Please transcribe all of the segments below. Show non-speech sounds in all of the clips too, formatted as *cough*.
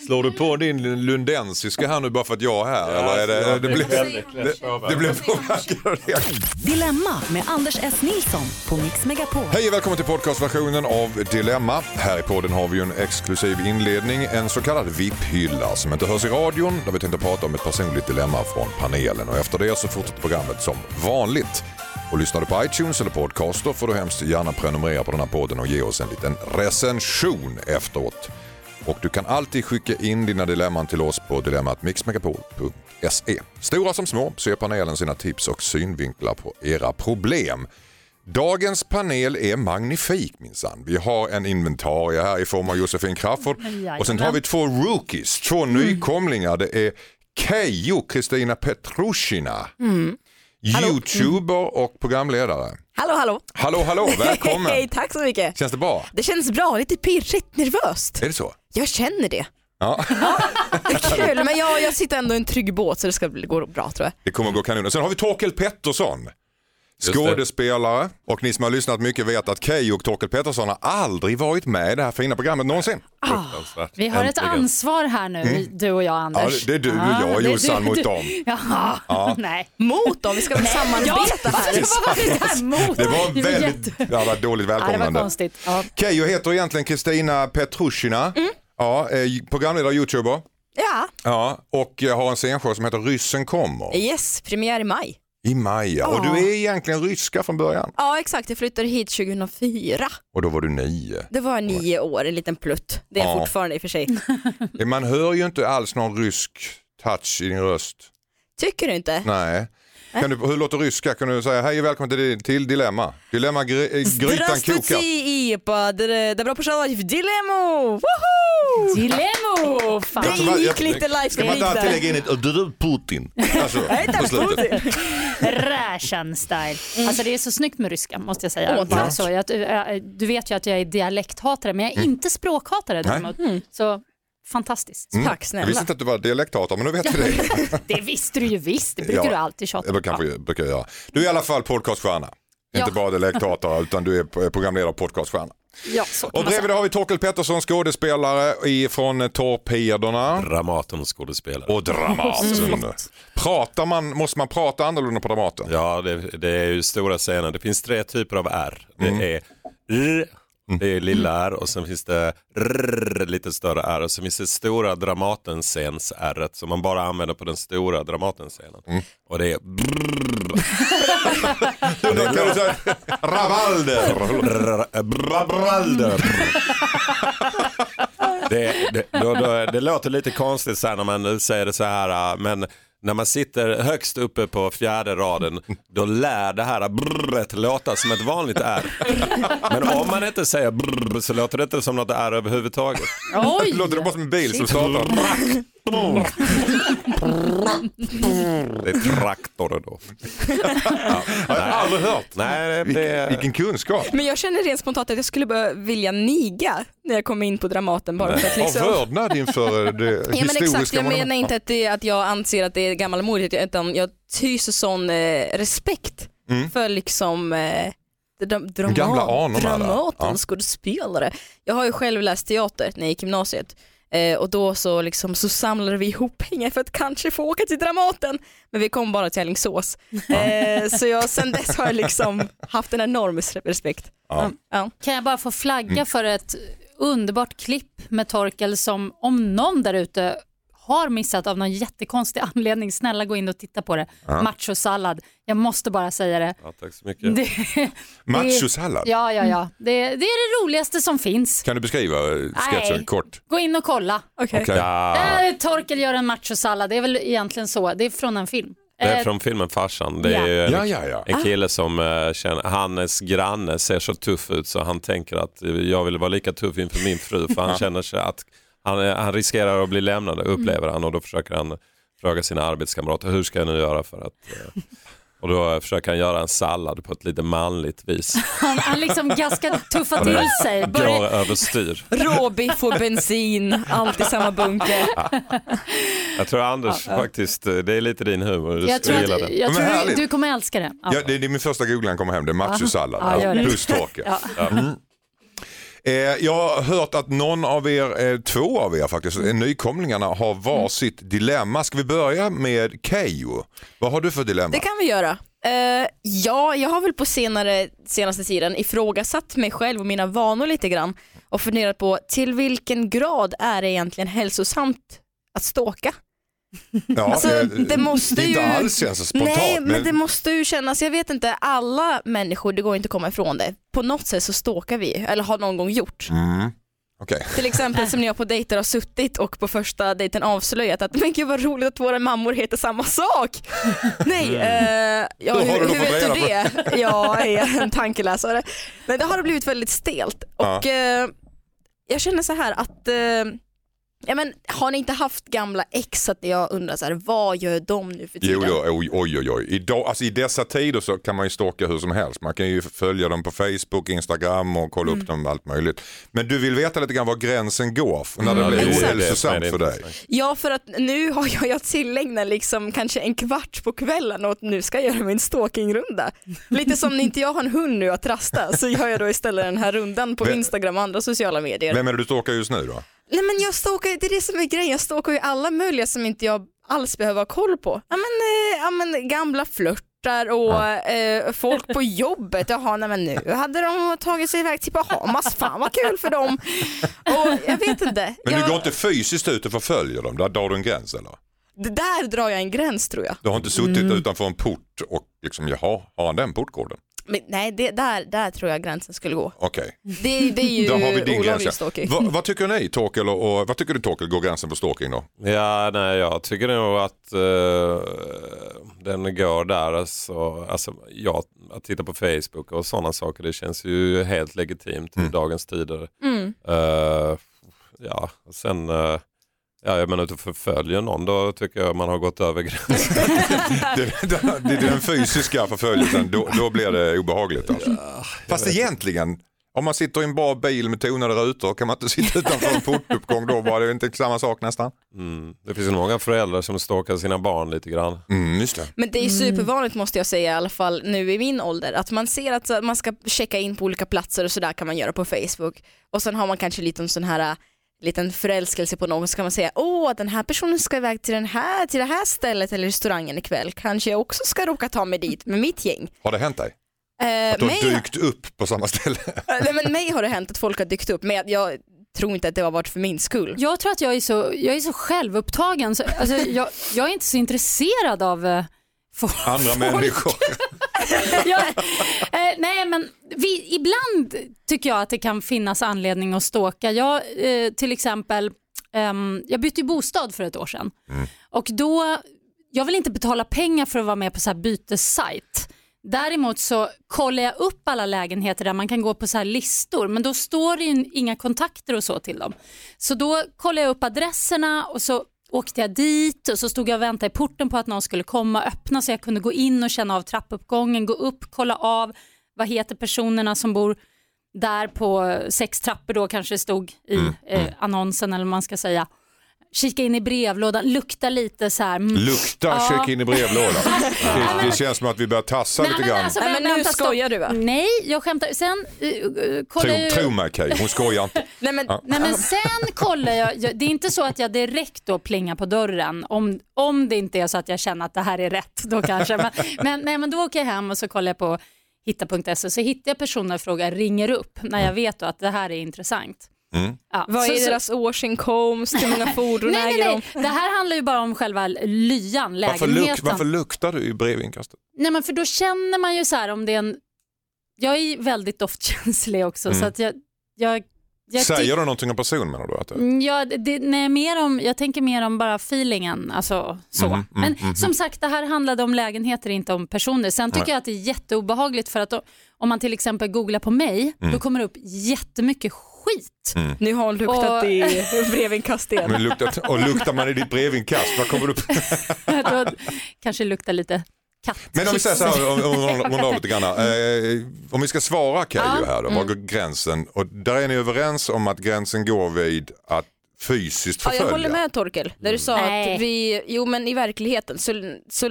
Slår du på din lundensiska här nu bara för att jag är här? eller är det, det, blir, det, det blir påverkan? Dilemma med Anders S. Nilsson på Mix Megapol. Hej och välkommen till podcastversionen av Dilemma. Här i podden har vi ju en exklusiv inledning, en så kallad VIP-hylla som inte hörs i radion där vi tänkte prata om ett personligt dilemma från panelen och efter det så fortsätter programmet som vanligt. Och lyssnar du på iTunes eller Podcaster får du hemskt gärna prenumerera på den här podden och ge oss en liten recension efteråt. Och du kan alltid skicka in dina dilemman till oss på dilemmatmixmegapol.se. Stora som små så ger panelen sina tips och synvinklar på era problem. Dagens panel är magnifik minsann. Vi har en inventarie här i form av Josefin Crafoord *laughs* och sen har vi två rookies, två nykomlingar. Det är Keyyo Kristina Petrushina, youtuber och programledare. Hallå hallå! Hallå hallå, *laughs* välkommen! Hej, tack så mycket. Känns det bra? Det känns bra, lite pirrigt, nervöst. Är det så? Jag känner det. Ja, *laughs* Det är kul, men jag, jag sitter ändå i en trygg båt så det ska gå bra tror jag. det kommer att gå kanon. Och Sen har vi Torkel Pettersson. Skådespelare och ni som har lyssnat mycket vet att Keyyo och Torkel Pettersson har aldrig varit med i det här fina programmet någonsin. Fruktansvärt. Vi har ett ansvar här nu, du och jag Mm. Ja, Anders. det är du och Ja, jag Jossan mot dem. *laughs* Jaha, nej. Mot dem, vi ska väl samarbeta här. Det där mot? Det var var väldigt det var dåligt Ja, det var välkomnande. konstigt. Ja. Keyyo heter egentligen Kristina Petrushina. Mm. Ja, eh, programledare och youtuber. Ja, Ja, och eh, har en scenshow som heter Ryssen kommer yes, premiär i maj. i maj. ja. Och du är egentligen ryska från början. Ja exakt, jag flyttade hit 2004. Och då var du nio. Det var nio år, en liten plutt. Det är Ja. fortfarande i och för sig. *laughs* Man hör ju inte alls någon rysk touch i din röst. Tycker du inte? Nej. Kan du, hur låter ryska? Kan du säga hej och välkommen till, till Dilemma? Dilemma gry, eh, grytan kokar. Здравствуйте, по добро пожаловать в Дилемму! Woho! Dilemo! Fan. Jag tror man- Det gick jag- lite Ska man inte live alltid lägga in ett "Och du är Putin? *laughs* Alltså, på slutet. Räschen style. Alltså det är så snyggt med ryska måste jag säga. Åh, Bara så. Jag, äh, du vet ju att jag är dialekthatare men jag är inte språkhatare däremot. Så fantastiskt. Mm. Tack Jag snälla. visste inte att du var dialekthatare men nu vet vi det. *laughs* Det visste du ju visst, det brukar Ja. du alltid tjata Det kanske jag brukar göra. Du är i alla fall podcaststjärna. Inte Ja. bara dialekthatare utan du är programledare och podcaststjärna. Ja, så Och bredvid har vi Torkel Pettersson, skådespelare ifrån Torpederna Dramaten skådespelare. och Dramaten. Pratar man, måste man prata annorlunda på Dramaten? Ja, det, det är ju stora scener. Det finns tre typer av R. Det Mm. är R, det är lilla R och sen finns det R, lite större R och sen finns det stora Dramatenscens R som man bara använder på den stora Dramatenscenen. Mm. Och det är brrr, Ravalder. brrr, brrralder. Det, det, då, då, det låter lite konstigt så här när man säger det så här, men när man sitter högst uppe på fjärde raden, då lär det här brrret låta som ett vanligt R. Men om man inte säger brrr så låter det inte som något R överhuvudtaget. Oj! Låter det bara som en bil som startar? Det är traktor då. *laughs* Har jag aldrig hört. Nej, Vilken, det, vilken kunskap. Men jag känner rent spontant att jag skulle börja vilja niga när jag kommer in på Dramaten bara för att Av liksom... vördnad inför det *laughs* Ja men historiska exakt, jag menar inte att, det, att jag anser att det är gammalmodigt utan jag hyser sån eh, respekt för liksom eh, dram, drama, gamla anorna där. Dramaten, Ja. skådespelare. Jag har ju själv läst teater när jag gick gymnasiet eh, och då så, liksom, så samlade vi ihop pengar för att kanske få åka till Dramaten men vi kom bara till Alingsås. Eh, så jag, sen dess har jag liksom haft en enorm respekt. Ja. Ja. Kan jag bara få Mm. flagga för ett underbart klipp med Torkel som om någon där ute har missat av någon jättekonstig *laughs* anledning, snälla gå in och titta på det. Machosallad, jag måste bara säga det. ja, tack så mycket. *laughs* det Machosallad. Ja, ja, ja. Det, det är det roligaste som finns. Kan du beskriva sketchen Nej. kort? Gå in och kolla. Okej. Okej. Ja, Eh, Torkel gör en machosallad, det är väl egentligen så. Det är från en film. det är Eh, från filmen Farsan. Det är ja. en, Ja, ja, ja. En kille som uh, känner, hans granne ser så tuff ut så han tänker att jag vill vara lika tuff inför min fru för han *laughs* känner sig att han, han riskerar att bli lämnad upplever han och då försöker han fråga sina arbetskamrater hur ska jag nu göra för att eh, och då försöker han göra en sallad på ett lite manligt vis. *laughs* han, han liksom ganska tuffa till sig. Går överstyr. Råbiff och bensin, allt i samma bunke. *laughs* Jag tror Anders faktiskt, eh, det är lite din humor, du jag tror, att, det. jag tror härligt. du kommer älska det. Ja. Ja, det, det är min första googling kommer hem, det är machosallad. Ja. Plus Torkel. Ja. Mm. Eh, jag har hört att någon av er, eh, två av er faktiskt, eh, nykomlingarna har varsitt dilemma. Ska vi börja med Keyyo? Vad har du för dilemma? Det kan vi göra. Eh, ja, jag har väl på senare, senaste tiden ifrågasatt mig själv och mina vanor lite grann och funderat på till vilken grad är det egentligen hälsosamt att ståka? Ja, *laughs* Alltså, eh, det måste det inte ju- alls känns så spontant. Nej, men det måste ju kännas, jag vet inte, alla människor, det går inte att komma ifrån det. På något sätt så stalkar vi, eller har någon gång gjort. Mm. Okej. Till exempel som när jag på dejter har suttit och på första dejten avslöjat att men gud vad roligt att våra mammor heter samma sak. *laughs* Nej, eh, ja, Hur hur, vet du det? *laughs* Jag är en tankeläsare. Men det har blivit väldigt stelt och eh, jag känner så här att eh, Ja, men, har ni inte haft gamla ex att jag undrar så här, vad gör de nu för tiden? Jo, jo, oj, oj, oj. oj. Idag, alltså I dessa tider så kan man ju stalka hur som helst. Man kan ju följa dem på Facebook, Instagram och kolla Mm. upp dem allt möjligt. Men du vill veta lite grann var gränsen går för när det blir exakt. ohälsosamt för dig. Ja för att nu har jag, jag tillägnat liksom kanske en kvart på kvällen och nu ska jag göra min stalkingrunda. Lite som när inte jag har en hund nu att rasta så gör jag då istället den här rundan på Instagram och andra sociala medier. Vem är det du stalkar just nu då? Nej men jag stalkar, det är det som är grejen, jag stalkar ju alla möjliga som inte jag alls behöver ha koll på. Ja men, eh, ja, men gamla flörtar och eh, folk på *laughs* jobbet, jaha nej men nu hade de tagit sig iväg till Bahamas, fan vad kul för dem. Och jag vet inte. Men jag, du går inte fysiskt ut och förföljer dem? Där drar du en gräns eller? det där drar jag en gräns tror jag. Du har inte suttit utanför en port och liksom, jaha, har han den portkoden? Men, nej, det, där, där tror jag gränsen skulle gå. Okej, Det, det är ju *laughs* där har vi din gräns. olaglig ja. stalking. Vad, vad tycker ni Torkel och, och vad tycker du Torkel går gränsen på stalking då? Ja, nej, jag tycker nog att eh, den går där. Alltså, alltså, ja, att titta på Facebook och sådana saker, det känns ju helt legitimt i dagens tider. Mm. Eh, ja, och sen uh, ja, jag menar, förföljer någon, då tycker jag man har gått över gränsen. *laughs* Det, det, det är den fysiska förföljelsen, då, då blir det obehagligt. Alltså. Fast egentligen, om man sitter i en bra bil med tonade rutor kan man inte sitta utanför en portuppgång då? Var det inte samma sak nästan? Mm. Det finns ju många föräldrar som stalkar sina barn lite grann. Mm, just det. Men det är supervanligt måste jag säga i alla fall nu i min ålder att man ser att man ska checka in på olika platser och sådär kan man göra på Facebook och sen har man kanske lite en sån här liten förälskelse på någon så kan man säga åh den här personen ska iväg till, den här, till det här stället eller restaurangen ikväll kanske jag också ska råka ta mig dit med mitt gäng. Har det hänt dig? Eh, Att du har dykt upp på samma ställe? *laughs* nej, men mig har det hänt att folk har dykt upp men jag tror inte att det har varit för min skull. Jag tror att jag är så, jag är så självupptagen. Så, alltså, jag, jag är inte så intresserad av eh, folk. Andra människor? *laughs* jag, eh, nej men vi, ibland tycker jag att det kan finnas anledning att ståka. Jag eh, till exempel, ehm, jag bytte bostad för ett år sedan och då, jag vill inte betala pengar för att vara med på så här bytessajt. Däremot så kollar jag upp alla lägenheter där man kan gå på så här listor men då står det ju inga kontakter och så till dem. Så då kollade jag upp adresserna och så åkte jag dit och så stod jag och väntade i porten på att någon skulle komma och öppna så jag kunde gå in och känna av trappuppgången, gå upp, kolla av vad heter personerna som bor där på sex trappor då kanske det stod i eh, annonsen eller vad man ska säga. Kika in i brevlådan, lukta lite så här. mm. Lukta, Ja. check in i brevlådan. *laughs* Det, det känns som att vi börjar tassa lite grann. alltså, Nej, men nu skojar du, va? Nej, jag skämtar. Sen uh, kollar Tro, jag ju- tro mig Kay, hon skojar inte. *laughs* Nej, men, Nej men sen kollar jag, jag, det är inte så att jag direkt då plingar på dörren om, om det inte är så att jag känner att det här är rätt då kanske. Men, men, nej, men då åker jag hem och så kollar jag på hitta.se så hittar jag personer och frågar, ringer upp när jag vet då att det här är intressant. Mm. Ja, vad så- är så- deras årsinkomst, hur många fordon Nej, *laughs* nej, äger nej. de? Det här handlar ju bara om själva lyan, Varför, lägenheten. luk, varför luktar du i brevinkastet? Nej men för då känner man ju så här om det är en... Jag är väldigt doftkänslig *laughs* också så att jag... jag, jag Säger du någonting om personen menar du? Att det... Mm, Ja, det, nej, mer om, jag tänker mer om bara feelingen. Alltså, så. Mhm, Men som sagt, det här handlade om lägenheter, inte om personer. Sen tycker jag att det är jätteobehagligt för att då, om man till exempel googlar på mig, Mm. då kommer det upp jättemycket skit. Nu har hon luktat Och- i brevinkast igen. Men luktar, och luktar man i ditt brevinkast, vad kommer du *laughs* upp? då kanske luktar lite kattkiss. Men om vi säger så här, om, om, om, om, lite grann, eh, om vi ska svara Keyyo Ja, här då, var går gränsen? Och där är ni överens om att gränsen går vid att fysiskt Ja, förfölja? jag håller med Torkel, där du sa Nej. att vi, jo men i verkligheten så, så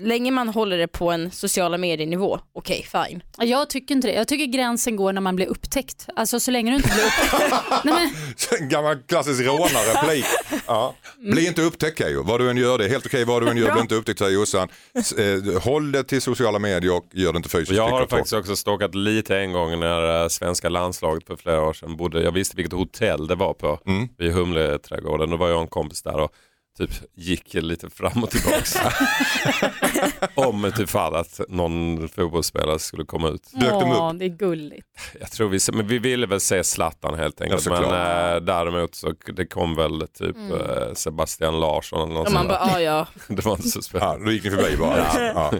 länge man håller det på en sociala medier-nivå, okej fine. Jag tycker inte det. Jag tycker gränsen går när man blir upptäckt. Alltså så länge du inte blir upptäckt. *laughs* Nej, men, En gammal klassisk rånarreplik. Ja. Bli inte upptäckt Keyyo, vad du än gör det är helt okej vad du än gör, bli inte upptäckt säger Jossan. Eh, Håll det till sociala medier och gör det inte fysiskt. Jag har faktiskt också stalkat lite en gång när eh, svenska landslaget för flera år sedan bodde, jag visste vilket hotell det var på Mm. vid Humleträdgården. Då var jag och en kompis där och typ gick lite fram och tillbaks. *laughs* Om typ fall att någon fotbollsspelare skulle komma ut. Dök de åh, det är gulligt. Jag tror vi, men vi ville väl se Zlatan helt enkelt. Ja, men eh, däremot så det kom väl typ eh, Sebastian Larsson eller något Och man sånt där. bara, ja ja. *laughs* Det var inte så spännande. Ja, då gick ni förbi bara. Ja.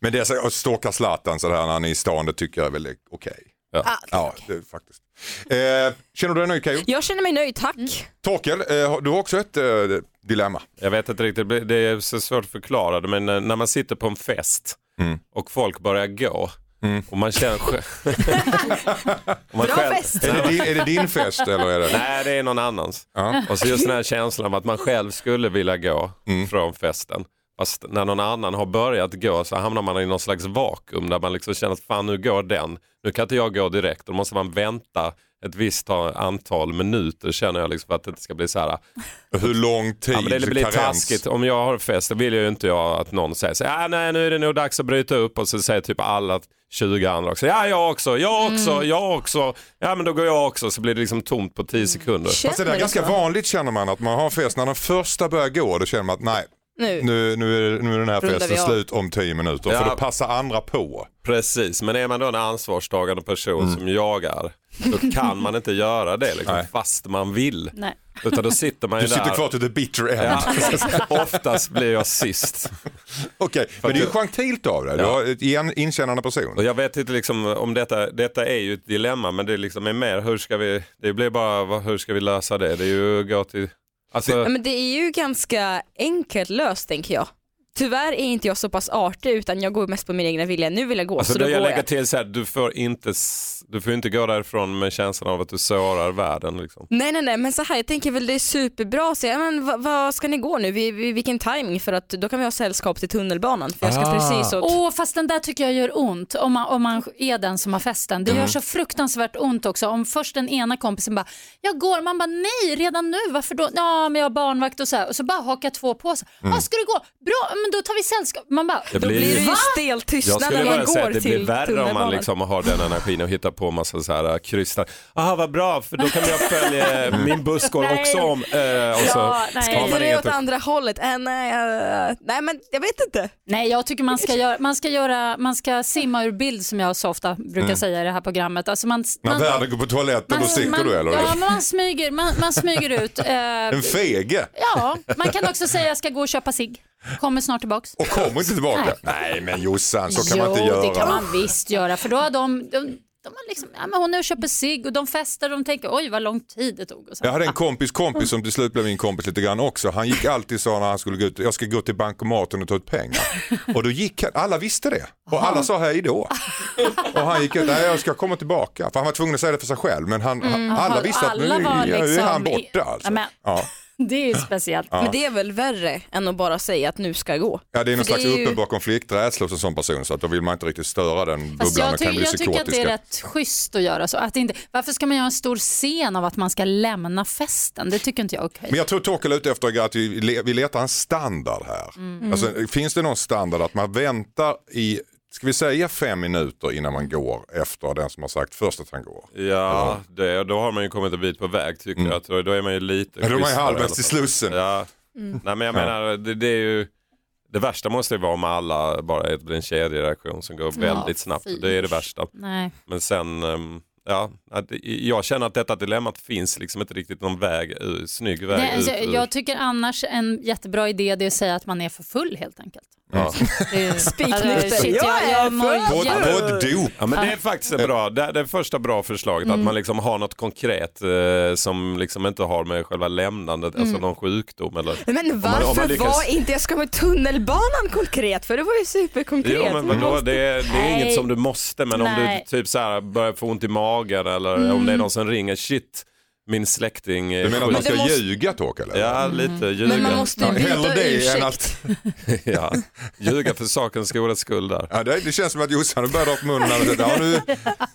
Men det är så, att stalka Zlatan så där när han är i stan, det tycker jag är väldigt okej. Ja. Ah, Ja, det är faktiskt. Eh, känner du dig nöjd Keyyo? Jag känner mig nöjd, tack. Torkel, eh, du har också ett eh, dilemma. Jag vet inte riktigt, det är så svårt att förklara det men eh, när man sitter på en fest Mm. och folk börjar gå och man känner *laughs* man Bra själv- fest. Är det, din, är det din fest eller är det? Nej, det är någon annans. Ja. Och så just den här känslan av att man själv skulle vilja gå Mm. från festen. Fast när någon annan har börjat gå så hamnar man i någon slags vakuum där man liksom känner att fan nu går den. Nu kan inte jag gå direkt. Då måste man vänta ett visst ta- antal minuter känner jag liksom för att det inte ska bli så här. *laughs* Hur lång tid? Ja, men det blir karens? taskigt. Om jag har fest då vill jag ju inte jag att någon säger så här, ah, nej nu är det nog dags att bryta upp och så säger typ alla 20 andra också, ja jag också, jag också, Mm. jag också, ja men då går jag också så blir det liksom tomt på 10 sekunder. Fast det är ganska så? vanligt känner man att man har fest. När den första börjar gå då känner man att nej, Nu. nu, nu, är, nu är den här Rundar festen slut om tio minuter. Ja. För då passar andra på. Precis, men är man då en ansvarstagande person som jag är, då kan man inte göra det liksom, Nej. fast man vill. Nej. Utan då sitter man ju Du sitter där. kvar till the bitter end. Ja, *laughs* oftast blir jag sist. Okej, men det är ju gentilt av dig. Du har ett igen, inkännande person. Och jag vet inte liksom om detta, detta är ju ett dilemma men det liksom är mer hur ska vi, det blir bara hur ska vi lösa det? Det är ju att gå till, alltså, Ja, men det är ju ganska enkelt löst tänker jag. Tyvärr är inte jag så pass artig utan jag går mest på min egna vilja. Nu vill jag gå alltså så då jag går lägger jag. till så här, du får inte, du får inte gå därifrån med känslan av att du sårar världen liksom. Nej nej nej men så här jag tänker väl det är superbra att säga men vad, ska ni gå nu, vi, vi, vilken timing för att då kan vi ha sällskap till tunnelbanan för jag ska Ah. precis åt Åh, fast den där tycker jag gör ont om man, om man är den som har festen. Det Mm. gör så fruktansvärt ont också om först den ena kompisen bara, jag går, man bara nej redan nu, varför då? Ja men jag har barnvakt och så här och så bara hakar två på sig. Mm. Ja ska du gå? Bra, men då tar vi sällskap. Man bara, Det Då blir- blir det ju stel tystnad när man bara säga går att det blir till värre om man liksom har den energin och hittar på massa så här äh, krystar. Aha vad bra för då kan jag följa, *laughs* min buss går också om. eh, Och så Ja, nej. Ska det åt andra hållet? Äh, nej, äh, nej men jag vet inte. Nej, jag tycker man ska, göra, man ska, göra, man ska simma ur bild som jag så ofta brukar säga i det här programmet. Alltså man, När man, världen går på toaletten då sticker man, du eller? Ja, men man smyger, man, man smyger ut. Eh, *laughs* En fege ja, man kan också säga jag ska gå och köpa sig. Kommer snart tillbaks. och kommer inte tillbaka. Nej men Jossan, så kan jo, man inte göra. det kan man visst göra för då har de, de, de har liksom, ja, men hon är och köper sig och de festar och de tänker oj vad lång tid det tog. Och så. Jag hade en kompis kompis som till slut blev min kompis lite grann också. Han gick alltid så när han skulle gå ut, jag ska gå till bankomaten och ta ut pengar. Och då gick han, alla visste det. Och alla sa hej då. Och han gick ut, nej jag ska komma tillbaka. För han var tvungen att säga det för sig själv. Men han, han- alla visste att nu, Mm. Alla var nu är liksom han i- borta. Alltså. Ja. *laughs* Det är ju speciellt. Men det är väl värre än att bara säga att nu ska jag gå. Ja, det är någon För slags är ju- uppenbar konflikträdsla hos en sån person så att då vill man inte riktigt störa den bubblan jag, och kan ty- jag tycker att det är rätt schysst att göra så. Att inte, varför ska man göra en stor scen av att man ska lämna festen? Det tycker inte jag är okej. Men jag tror Torkel är ute efter att vi, vi letar en standard här. Mm. Alltså, finns det någon standard att man väntar i, ska vi säga fem minuter innan man går efter den som har sagt först att han går? Ja, det, då har man ju kommit en bit på väg tycker jag. Att Då, då är man ju lite Ja, då är man ju halvvägs till. Slussen. Ja. Nej men jag menar, det, det är ju det värsta måste ju vara om alla bara är en kedjereaktion som går väldigt snabbt. fy. Det är det värsta. Nej. Men sen, ehm, ja, jag känner att detta dilemmat finns liksom inte riktigt någon väg, ur- snygg väg Nej, ut jag, jag tycker annars en jättebra idé det är att säga att man är för full helt enkelt. Ja. Spiknykter. Alltså, Jag jag, är jag mår för- På, jätte- på ett dop. Ja, men det är faktiskt ett bra, det, det är första bra förslaget Mm. att man liksom har något konkret eh, som liksom inte har med själva lämnandet, alltså någon sjukdom eller Men man- om varför man lyckas- var inte jag ska med tunnelbanan konkret? För det var ju superkonkret. Jo men Man vadå, måste- det, är- det är inget som du måste men om Nej. du typ så här börjar få ont i magen eller Mm. om det är någon som ringer, shit min släkting är Du menar att man det ska måste- ljuga Torkel? eller? Ja, lite ljuga. Men man måste ju Ja, hellre byta det än ursäkt. *laughs* ja. Ljuga för sakens goda skull där. Ja, det, det känns som att Jossan börjar på munnen. du säger, Ja,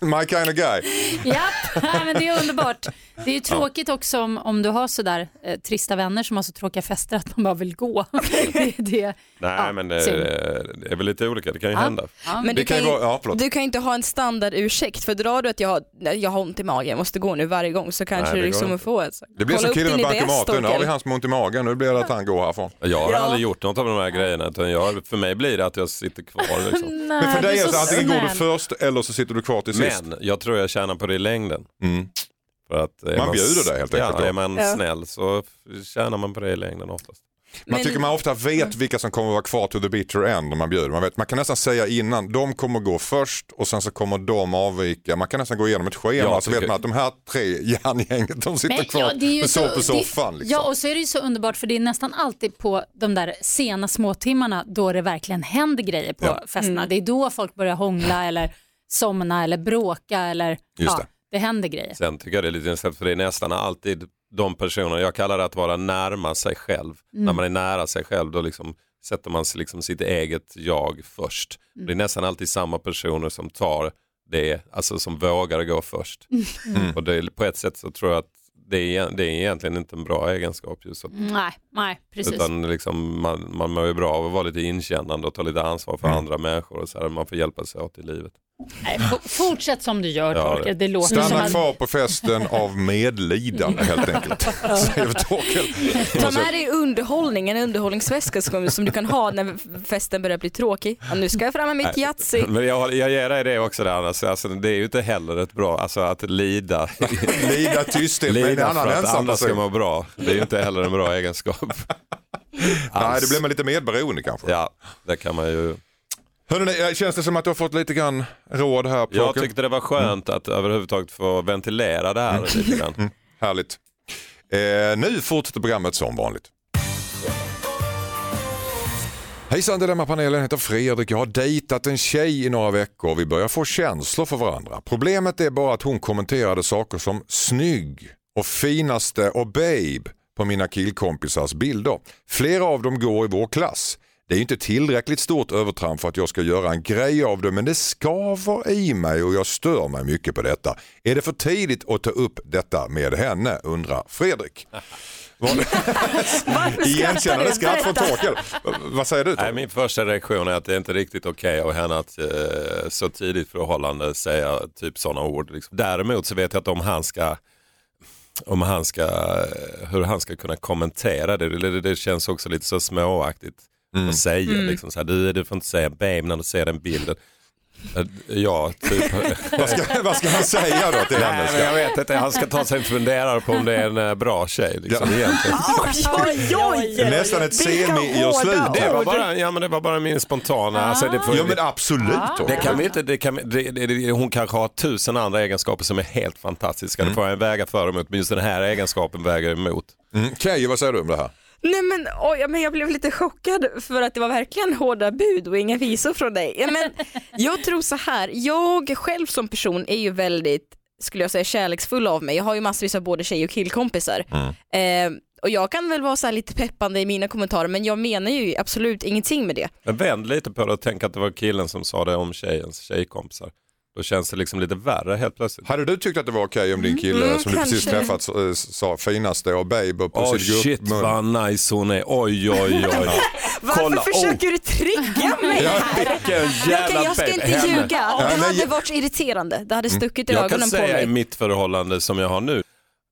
nu, my kind of guy. Japp, Nej, men det är underbart. Det är ju tråkigt också om, om du har sådär eh, trista vänner som har så tråkiga fester att man bara vill gå. *laughs* det, är det. Nej, Ja, men det, synd. det är väl lite olika, det kan ju Ja. hända. Ja. Men Det du kan ju vara- ja, förlåt. du kan ju inte ha en standardursäkt för drar du att jag har, jag har ont i magen, jag måste gå nu varje gång så kanske Nej, det du liksom ett, Det blir som killen med bankomaten. Nu har vi hans ont i magen. Nu blir det att han går härifrån. Jag har Ja. aldrig gjort något av de här grejerna, utan jag, för mig blir det att jag sitter kvar. Liksom. Nej, Men för dig är det så så antingen går du först eller så sitter du kvar till sist. Men jag tror jag tjänar på det i längden. Mm. För att är Man bjuder det helt enkelt. Ja, är man Ja. snäll så tjänar man på det i längden oftast. Man Men- tycker man ofta vet vilka som kommer att vara kvar to the bitter end när man bjuder. Man, vet, man kan nästan säga innan, de kommer gå först och sen så kommer de avvika. Man kan nästan gå igenom ett schema Jag så vet man att de här tre järngänget de sitter Men, kvar ja, det är ju med så- på soffan. Liksom. Ja, och så är det ju så underbart för det är nästan alltid på de där sena småtimmarna då det verkligen händer grejer på Ja. festerna. Det är då folk börjar hångla *laughs* eller somna eller bråka eller Just ja, det. det händer grejer. Sen tycker jag det är lite intressant för det är nästan alltid de personerna, jag kallar det att vara närma sig själv. Mm. När man är nära sig själv då liksom sätter man sig liksom sitt eget jag först. Mm. Det är nästan alltid samma personer som tar det, alltså som vågar gå först. Mm. Och det, på ett sätt så tror jag att det är, det är egentligen inte en bra egenskap. Just att, Nej, nej, precis. utan liksom man, man mår ju bra av att vara lite inkännande och ta lite ansvar Mm. för andra människor och så här, man får hjälpa sig åt i livet. Nej, fortsätt som du gör Ja, Torkel. Det låter som Stanna att... kvar på festen *laughs* av medlidande helt enkelt. *laughs* Säger Torkel. Ta med dig underhållning, en underhållningsväska som, som du kan ha när festen börjar bli tråkig. Ja, nu ska jag fram med mitt Yatzy. Men jag, jag ger dig det också där Anna, så alltså, det är ju inte heller ett bra, alltså att lida, *laughs* Lida tysthet med en lida annan ensam andra ska må bra. Det är ju inte heller en bra egenskap. Nej, Alls. det blir man lite medberoende kanske. Ja, det kan man ju. Hörrni, känns det som att du har fått lite grann råd här? Jag Torkel? tyckte det var skönt att överhuvudtaget få ventilera det här lite grann. Härligt. Eh, nu fortsätter programmet som vanligt. Hejsan Dilemmapanelen heter Fredrik. Jag har dejtat en tjej i några veckor och vi börjar få känslor för varandra. Problemet är bara att hon kommenterade saker som snygg och finaste och babe på mina killkompisars bilder. Flera av dem går i vår klass. Det är inte tillräckligt stort övertramp för att jag ska göra en grej av det men det skaver i mig och jag stör mig mycket på detta. Är det för tidigt att ta upp detta med henne undrar Fredrik. *laughs* Igenkännande skratt från Torkel. Vad säger du? Nej, Torkel? min första reaktion är att det inte är riktigt okej av henne att eh, så tidigt förhållande säga typ sådana ord. Liksom. Däremot så vet jag att om han ska om han ska, hur han ska kunna kommentera det, det, det känns också lite så småaktigt att säga. Liksom, så här, du, du får inte säga babe när du ser den bilden. Eh, Ja, typ. *laughs* Vad, ska, vad ska han säga då till henne? Men jag vet inte, han ska ta sig en funderare på om det är en eh, bra tjej. Liksom, Ja. egentligen. *laughs* Oj, oj, oj. Nästan ett Vilka semi gör hårda slut. Det var bara, ja, men det var bara min spontana... Alltså, det får, Ja men absolut Det kan vi inte, det kan, det, det, det, hon kanske har tusen andra egenskaper som är helt fantastiska. Det får jag väga för och emot, men just den här egenskapen väger emot. Mm. Keyyo, vad säger du om det här? Nej men, oj, men jag blev lite chockad för att det var verkligen hårda bud och inga visor från dig. Ja, men, *laughs* jag tror så här, jag själv som person är ju väldigt, skulle jag säga, kärleksfull av mig. Jag har ju massvis av både tjej och killkompisar. Eh, och jag kan väl vara så här lite peppande i mina kommentarer men jag menar ju absolut ingenting med det. Men vänd lite på det och tänk att det var killen som sa det om tjejens tjejkompisar. Då känns det liksom lite värre helt plötsligt. Hade du tyckt att det var okej om din kille Mm, som du precis kanske. träffat eh, sa finaste och babe på Åh sin shit gubbmun? vad nice hon är, oj oj oj. *laughs* Varför Kolla, försöker du trigga mig här? Jävla jag ska inte Henne. ljuga, det hade jag- varit irriterande. Det hade stuckit i Jag kan ögonen på säga i mig. mitt förhållande som jag har nu,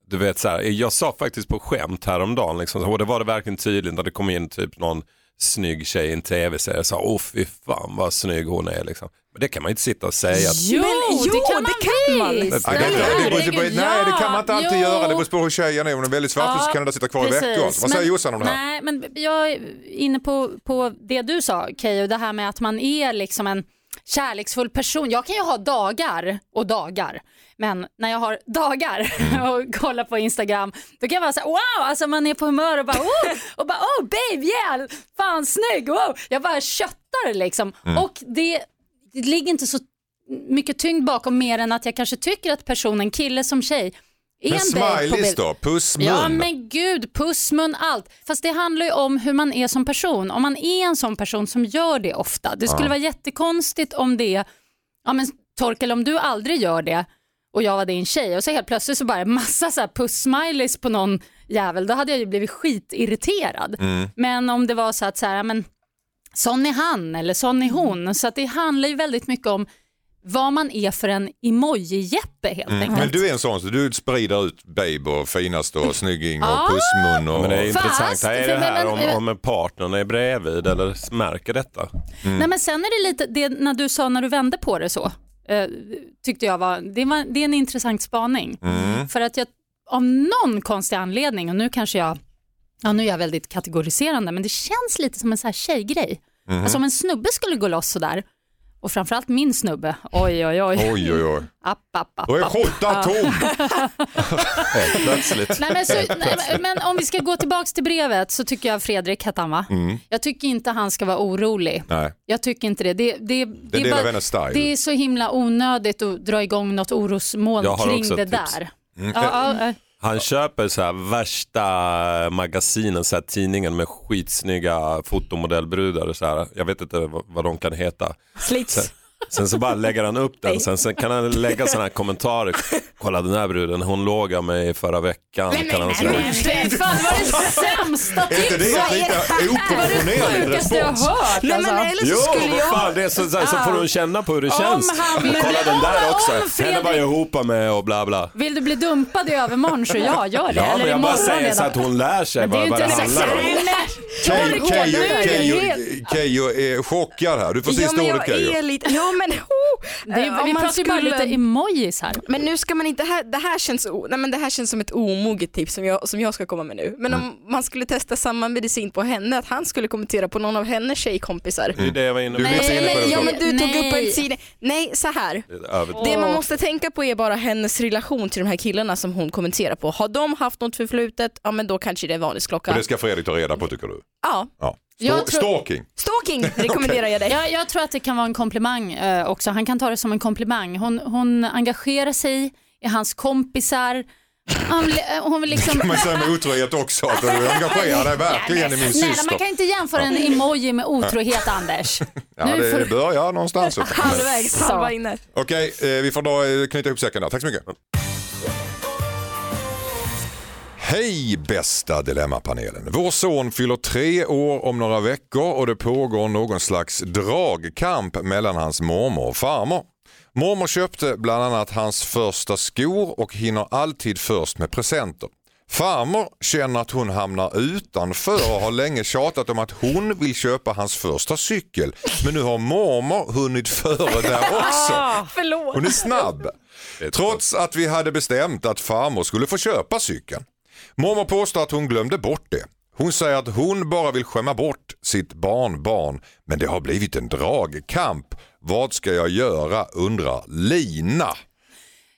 du vet så här, jag sa faktiskt på skämt häromdagen, liksom, och det var det verkligen tydligt när det kom in typ någon snygg tjej i en tv-serie, jag sa åh fy fan vad snygg hon är liksom. Men det kan man inte sitta och säga. Jo, Men, jo, det kan man det kan man. visst. Nej, det, det, det, Herregud, nej det kan man inte alltid ja, göra, det jo. beror på hur tjejen är. Om hon är väldigt svartvit så kan den där sitta kvar i precis. veckor. Vad säger Jossan om det här? Nej, men jag är inne på, på det du sa Keyyo, det här med att man är liksom en kärleksfull person. Jag kan ju ha dagar och dagar, men när jag har dagar Mm. *laughs* och kollar på Instagram, då kan jag vara så här, wow, alltså man är på humör och bara, oh, *laughs* och bara, oh babe, yeah, fan snygg, wow. Jag bara köttar liksom. Mm. Och det, det ligger inte så mycket tyngd bakom mer än att jag kanske tycker att personen, kille som tjej, Är Men smileys då? Puss, mun? Ja men gud, puss, mun, allt. Fast det handlar ju om hur man är som person. Om man är en sån person som gör det ofta. Det skulle vara jättekonstigt om det, ja men Torkel om du aldrig gör det och jag var din tjej och så helt plötsligt så bara massa så här puss-smileys på någon jävel, då hade jag ju blivit skitirriterad. Mm. Men om det var så att så här, ja, men sån är han eller sån är hon. Så att det handlar ju väldigt mycket om vad man är för en emoji-jeppe helt enkelt. Mm. Men du är en sån, så du sprider ut babe och finast och snygging och pussmun och... Men det är Fast- intressant, är det men- här men- om, om en partner är bredvid eller märker detta? Nej men sen är det lite, det, när du sa när du vände på det så, eh, tyckte jag var det, var, det är en intressant spaning. För att jag, av någon konstig anledning, och nu kanske jag, ja nu är jag väldigt kategoriserande, men det känns lite som en så här tjejgrej. Alltså om en snubbe skulle gå loss sådär, och framförallt min snubbe, oj oj oj, Oj, oj, oj. *laughs* app, app, app, Då är skjortan tom. *laughs* Plötsligt. Nej, men, så, nej, men- om vi ska gå tillbaks till brevet så tycker jag Fredrik hette han va? Jag tycker inte han ska vara orolig. Nej, Jag tycker inte det. Det, det, det, är bara- det är så himla onödigt att dra igång något orosmoln kring det tips. där. Ja, ja, ja. Han köper så här värsta magasinen, så här tidningen med skitsnygga fotomodellbrudar. Så här. Jag vet inte vad, vad de kan heta. Slits. Sen så bara lägger han upp den, Nej. sen, sen kan han lägga sådana här kommentarer. Kolla den här bruden, hon låg av mig förra veckan. kan han säga. Stefan, det var det sämsta Är inte det tipset! lite oproportionerlig respons? hört Nej men alltså. eller så Jo, skulle jag... fan, det är så, så, så får hon känna på hur det känns. han blir- kolla den där också, henne var jag ihop med och bla bla. Vill du bli dumpad i övermorgon så ja, gör det. Ja, Eller men jag bara säger redan. så att hon lär sig är vad, det inte handlar om. Keyyo- är är chockad här. Du får sista ordet Keyyo. Ja men... Oh, Det är, om vi pratar ju bara lite emojis här. Men nu ska man inte, här, det, här känns, nej men det här känns som ett omoget tips som jag, som jag ska komma med nu. Men Mm. om man skulle testa samma medicin på henne, att han skulle kommentera på någon av hennes tjejkompisar. Det är det jag var inne på. inne på det ja men du tog upp Nej. en sida. Nej så här. Det man måste tänka på är bara hennes relation till de här killarna som hon kommenterar på. Har de haft något förflutet, ja men då kanske det är Och varningsklocka. det ska Fredrik ta reda på tycker du? Ja, Ja. Tror- Stalking. stalking *laughs* rekommenderar jag dig. Jag, jag tror att det kan vara en komplimang eh, också. Han kan ta det som en komplimang. Hon, hon engagerar sig i hans kompisar. Han, vill- eh, hon vill liksom... kan *laughs* man säga med otrohet också. Att du engagerar dig verkligen i min syster. man kan inte jämföra en emoji med otrohet Anders. *laughs* Ja, Nu får det du- börjar någonstans. Halvvägs, halva inne. Okej, eh, vi får dra, eh, knyta ihop säcken där. Tack så mycket. Hej bästa Dilemmapanelen. Vår son fyller tre år om några veckor och det pågår någon slags dragkamp mellan hans mormor och farmor. Mormor köpte bland annat hans första skor och hinner alltid först med presenter. Farmor känner att hon hamnar utanför och har länge tjatat om att hon vill köpa hans första cykel. Men nu har mormor hunnit före där också. Förlåt. Hon är snabb. Trots att vi hade bestämt att farmor skulle få köpa cykeln. Mormor påstår att hon glömde bort det. Hon säger att hon bara vill skämma bort sitt barnbarn men det har blivit en dragkamp. Vad ska jag göra undrar Lina.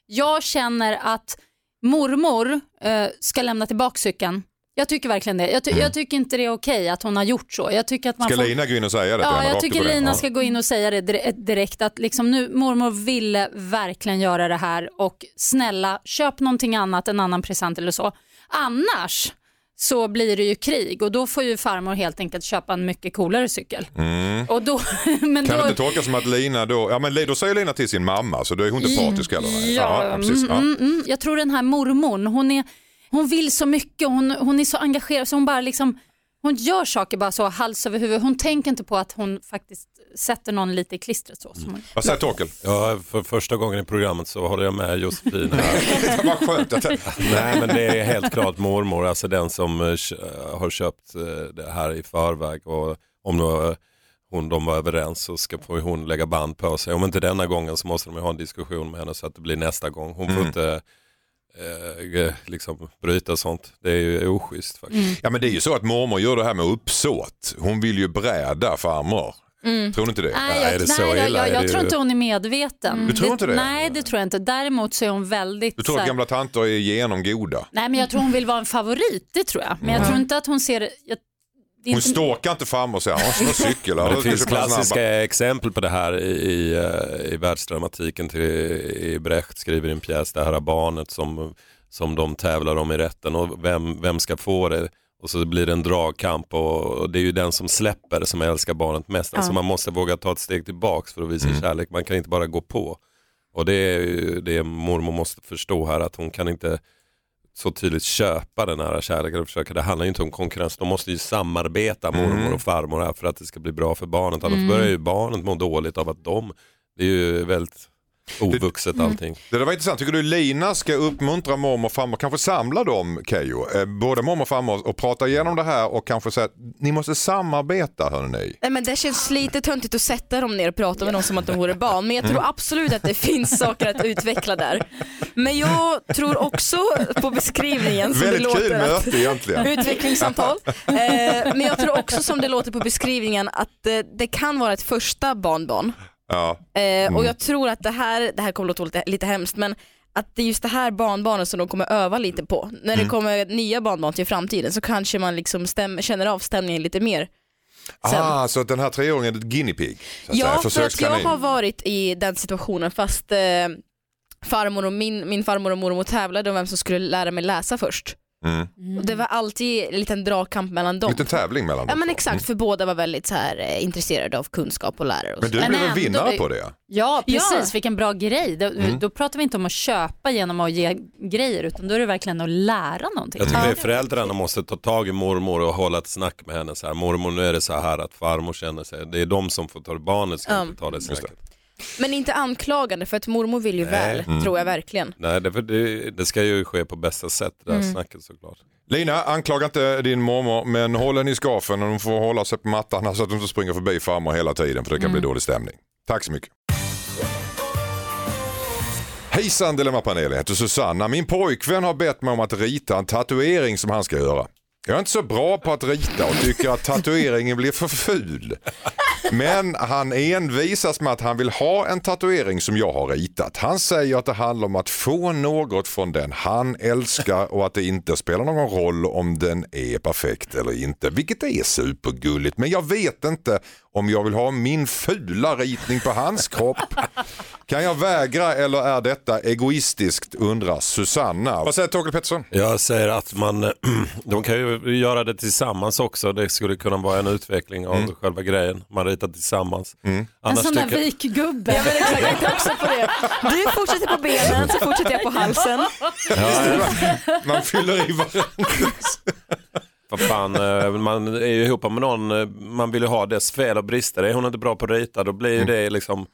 Jag känner att mormor eh, ska lämna tillbaka cykeln. Jag tycker verkligen det. Jag, ty- jag tycker inte det är okej att hon har gjort så. Jag tycker att man Ska får... Lina gå in och säga det Ja, jag tycker? Lina ska gå in och säga det dire- direkt att liksom nu, mormor ville verkligen göra det här och snälla köp någonting annat, en annan present eller så. Annars så blir det ju krig och då får ju farmor helt enkelt köpa en mycket coolare cykel. Och då, *laughs* men Mm. Kan då, det inte tolkas som att Lina då, ja men då säger Lina till sin mamma så då är hon inte partisk heller. Ja, ja, precis. Ja. Mm, mm, jag tror den här mormon, hon, är, hon vill så mycket, hon, hon är så engagerad så hon bara liksom hon gör saker bara så hals över huvud. Hon tänker inte på att hon faktiskt sätter någon lite i klistret. Så, som hon... Vad säger Torkel? Ja, för första gången i programmet så håller jag med Josefin. *laughs* Vad skönt. Nej men det är helt klart mormor, alltså den som eh, har köpt eh, det här i förväg och om då, eh, hon, de var överens så ska får hon lägga band på sig. Om inte denna gången så måste de ju ha en diskussion med henne så att det blir nästa gång. Hon får inte eh, liksom bryta sånt. Det är ju oschysst faktiskt. Ja men det är ju så att mormor gör det här med uppsåt. Hon vill ju bräda farmor. Tror ni inte det? Nej, är jag, det så nej, illa jag, är jag det tror inte hon är medveten. Du tror inte det? Nej, det tror jag inte. Däremot så är hon väldigt... Du tror att gamla tanter är genomgoda? Nej, men jag tror hon vill vara en favorit, det tror jag. Men jag tror inte att hon ser... Jag, det är Hon inte- stalkar inte farmor och säger har hon cykel? Men det finns köpa en snabb." klassiska exempel på det här i, i, eh, i världsdramatiken. Till, i Brecht skriver i en pjäs det här barnet som som de tävlar om i rätten och vem, vem ska få det. Och så blir det en dragkamp och, det är ju den som släpper som älskar barnet mest. Alltså man måste våga ta ett steg tillbaks för att visa kärlek. Man kan inte bara gå på. Och det är ju det mormor måste förstå här att hon kan inte så tydligt köpa den här kärleken och försöka. Det handlar ju inte om konkurrens. De måste ju samarbeta mormor och farmor här för att det ska bli bra för barnet. Annars börjar ju barnet må dåligt av att de, det är ju väldigt ovuxet allting. Det där var intressant. Tycker du Lina ska uppmuntra mormor och farmor, kanske samla dem Keyyo, eh, både mormor och farmor och prata igenom det här och kanske säga att ni måste samarbeta hörni. Nej, men det känns lite töntigt att sätta dem ner och prata med dem som att de vore barn. Men jag tror absolut att det finns saker att utveckla där. Men jag tror också på beskrivningen som det Väldigt kul låter att möte egentligen. utvecklingssamtal. *laughs* Eh, men jag tror också som det låter på beskrivningen att eh, det kan vara ett första barnbarn. Ja. Eh, och jag tror att det här, det här kommer låta lite, lite hemskt men att det är just det här barnbarnet som de kommer öva lite på. När det kommer nya barnbarn till framtiden så kanske man liksom stäm, känner av stämningen lite mer. Sen. Ah, så den här treåringen är ett guinea pig? Ja, för att jag har varit i den situationen fast eh, farmor och min, min farmor och mormor tävlade om vem som skulle lära mig läsa först. Mm. Och det var alltid en liten dragkamp mellan En dem. liten tävling mellan Ja dem. men exakt, för båda var väldigt så här, eh, intresserade av kunskap och lärare. Och Men så. du blev en vinnare på det. Ja, precis. Ja. Vilken bra grej. Då, då pratar vi inte om att köpa genom att ge grejer utan då är det verkligen att lära någonting. Jag tycker det är föräldrarna måste ta tag i mormor och hålla ett snack med henne. Så här, mormor nu är det så här att farmor känner sig, det är de som får ta det, barnet ska Ja. inte ta det snacket. Men inte anklagande för att mormor vill ju väl, tror jag verkligen. Nej, det, det, det ska ju ske på bästa sätt det där snacket såklart. Lina, anklaga inte din mormor men håll henne i skafen och hon får hålla sig på mattan så att hon inte springer förbi farmor hela tiden för det kan bli dålig stämning. Tack så mycket. Hejsan Dilemmapanelen, jag heter Susanna. Min pojkvän har bett mig om att rita en tatuering som han ska göra. Jag är inte så bra på att rita och tycker att tatueringen blir för ful. Men han envisas med att han vill ha en tatuering som jag har ritat. Han säger att det handlar om att få något från den han älskar och att det inte spelar någon roll om den är perfekt eller inte. Vilket är supergulligt men jag vet inte om jag vill ha min fula ritning på hans kropp. Kan jag vägra eller är detta egoistiskt undrar Susanna. Vad säger Torkel Pettersson? Jag säger att man, *clears throat* de kan ju göra det tillsammans också. Det skulle kunna vara en utveckling av själva grejen. Man ritar tillsammans. En Annars sån där tycker- vikgubbe. Ja, jag tänkte också på det. Du fortsätter på benen så fortsätter jag på halsen. Man fyller i varandra. Vad fan, eh, man är ju ihop med någon, eh, man vill ju ha dess fel och brister. Är hon inte bra på att rita då blir ju det liksom,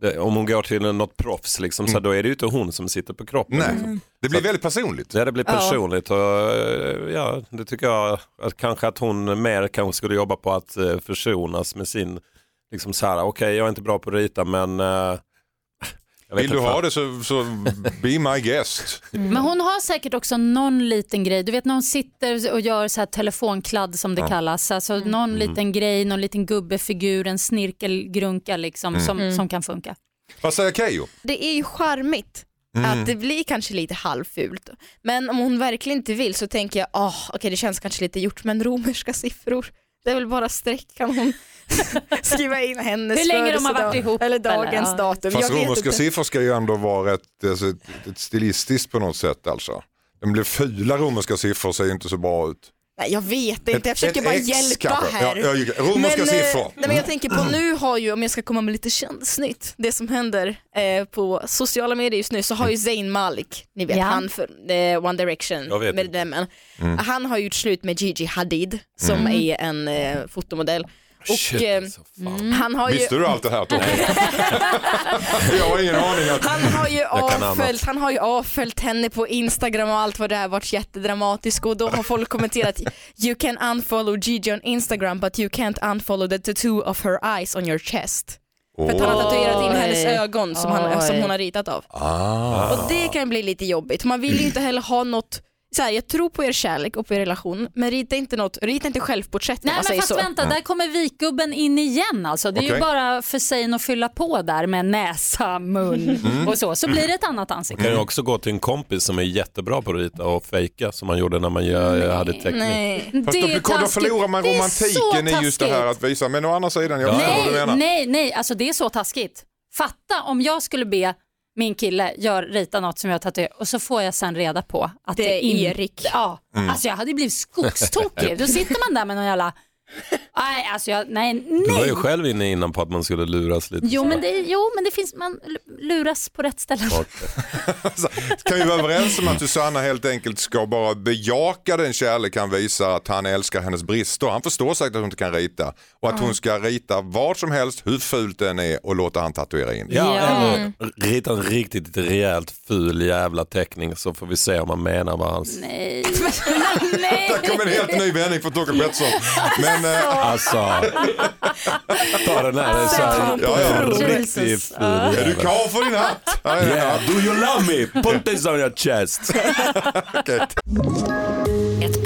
det, om hon går till något proffs liksom, så då är det ju inte hon som sitter på kroppen. Nej, Liksom. det blir väldigt personligt. Ja, det blir personligt och eh, ja, det tycker jag att kanske att hon mer kanske skulle jobba på att försonas med sin, liksom så här, okej jag är inte bra på att rita men Vill du ha det så, så be my guest. Men hon har säkert också någon liten grej. Du vet när hon sitter och gör så här telefonkladd som det kallas. Alltså någon Mm. liten grej, någon liten gubbefigur, en snirkelgrunka liksom Mm. som, som kan funka. Vad säger Keyyo? Det är ju charmigt att det blir kanske lite halvfult. Men om hon verkligen inte vill så tänker jag, oh, okej det känns kanske lite gjort men romerska siffror, det är väl bara streck kan hon skriva in hennes Hur länge de har varit ihop, Eller eller? dagens Ja. datum. Fast romerska siffror ska ju ändå vara ett, alltså, ett, ett stilistiskt på något sätt alltså. De blir fula romerska siffror ser ju inte så bra ut. Nej, jag vet inte, jag försöker ett bara hjälpa kanske. här. Ja, ja, romerska men, eh, siffror. Nej, men jag tänker på nu har ju, om jag ska komma med lite kändisnytt, det som händer eh, på sociala medier just nu så har ju Zayn Malik, ni vet Ja. han för eh, One Direction, Jag vet inte. medlemmen, han har gjort slut med Gigi Hadid som är en eh, fotomodell. Och Shit, eh, alltså, fan. han har ju Visste du allt det här Tommy? *laughs* jag har ingen aning. Att... han har, ju avföljt, han har ju avföljt henne på Instagram och allt vad det har varit jättedramatiskt och då har folk kommenterat You can unfollow Gigi on Instagram but you can't unfollow the tattoo of her eyes on your chest. För att han har tatuerat in hennes ögon som, han, som hon har ritat av. Ah. Och det kan bli lite jobbigt. Man vill ju inte heller ha något så här, jag tror på er kärlek och på er relation men rita inte, något, rita inte självporträtt Nej man men fast så. vänta, där kommer vikgubben in igen alltså. Det är Okej. ju bara för sig att fylla på där med näsa, mun Mm. och så. Så blir det ett annat ansikte. kan ju också gå till en kompis som är jättebra på att rita och fejka som man gjorde när man gör, hade teckning. Nej. Fast det då, då förlorar man romantiken i just det här att visa. Men å andra sidan, jag förstår vad du Nej, menar. nej, nej, alltså det är så taskigt. Fatta om jag skulle be min kille gör, ritar något som jag tatuerar och så får jag sen reda på att Det det, är Erik. Ja, Mm. alltså jag hade blivit skogstokig. Då sitter man där med någon jävla, nej alltså jag, nej, Du var ju nej. själv inne innan på att man skulle luras lite. Jo men, det, jo men det finns, man luras på rätt ställen. Alltså, *laughs* kan vi vara överens om att Susanna helt enkelt ska bara bejaka den kärlek han visar att han älskar hennes brister. Han förstår säkert att hon inte kan rita och att hon ska rita vad som helst, hur fult den är och låta han tatuera in. Ja, Ja. eller rita en riktigt rejält ful jävla teckning så får vi se om han menar vad han... *laughs* Nej. Där kom en helt ny vändning för Torkel Pettersson. Men eh, Alltså, ta den här. Det är så här, Ja, ja. riktigt Jesus. ful är du jävel. karl för din hatt? Ja, ja, ja. Yeah, do you love me? Put this on your chest. *laughs* Okej. Ett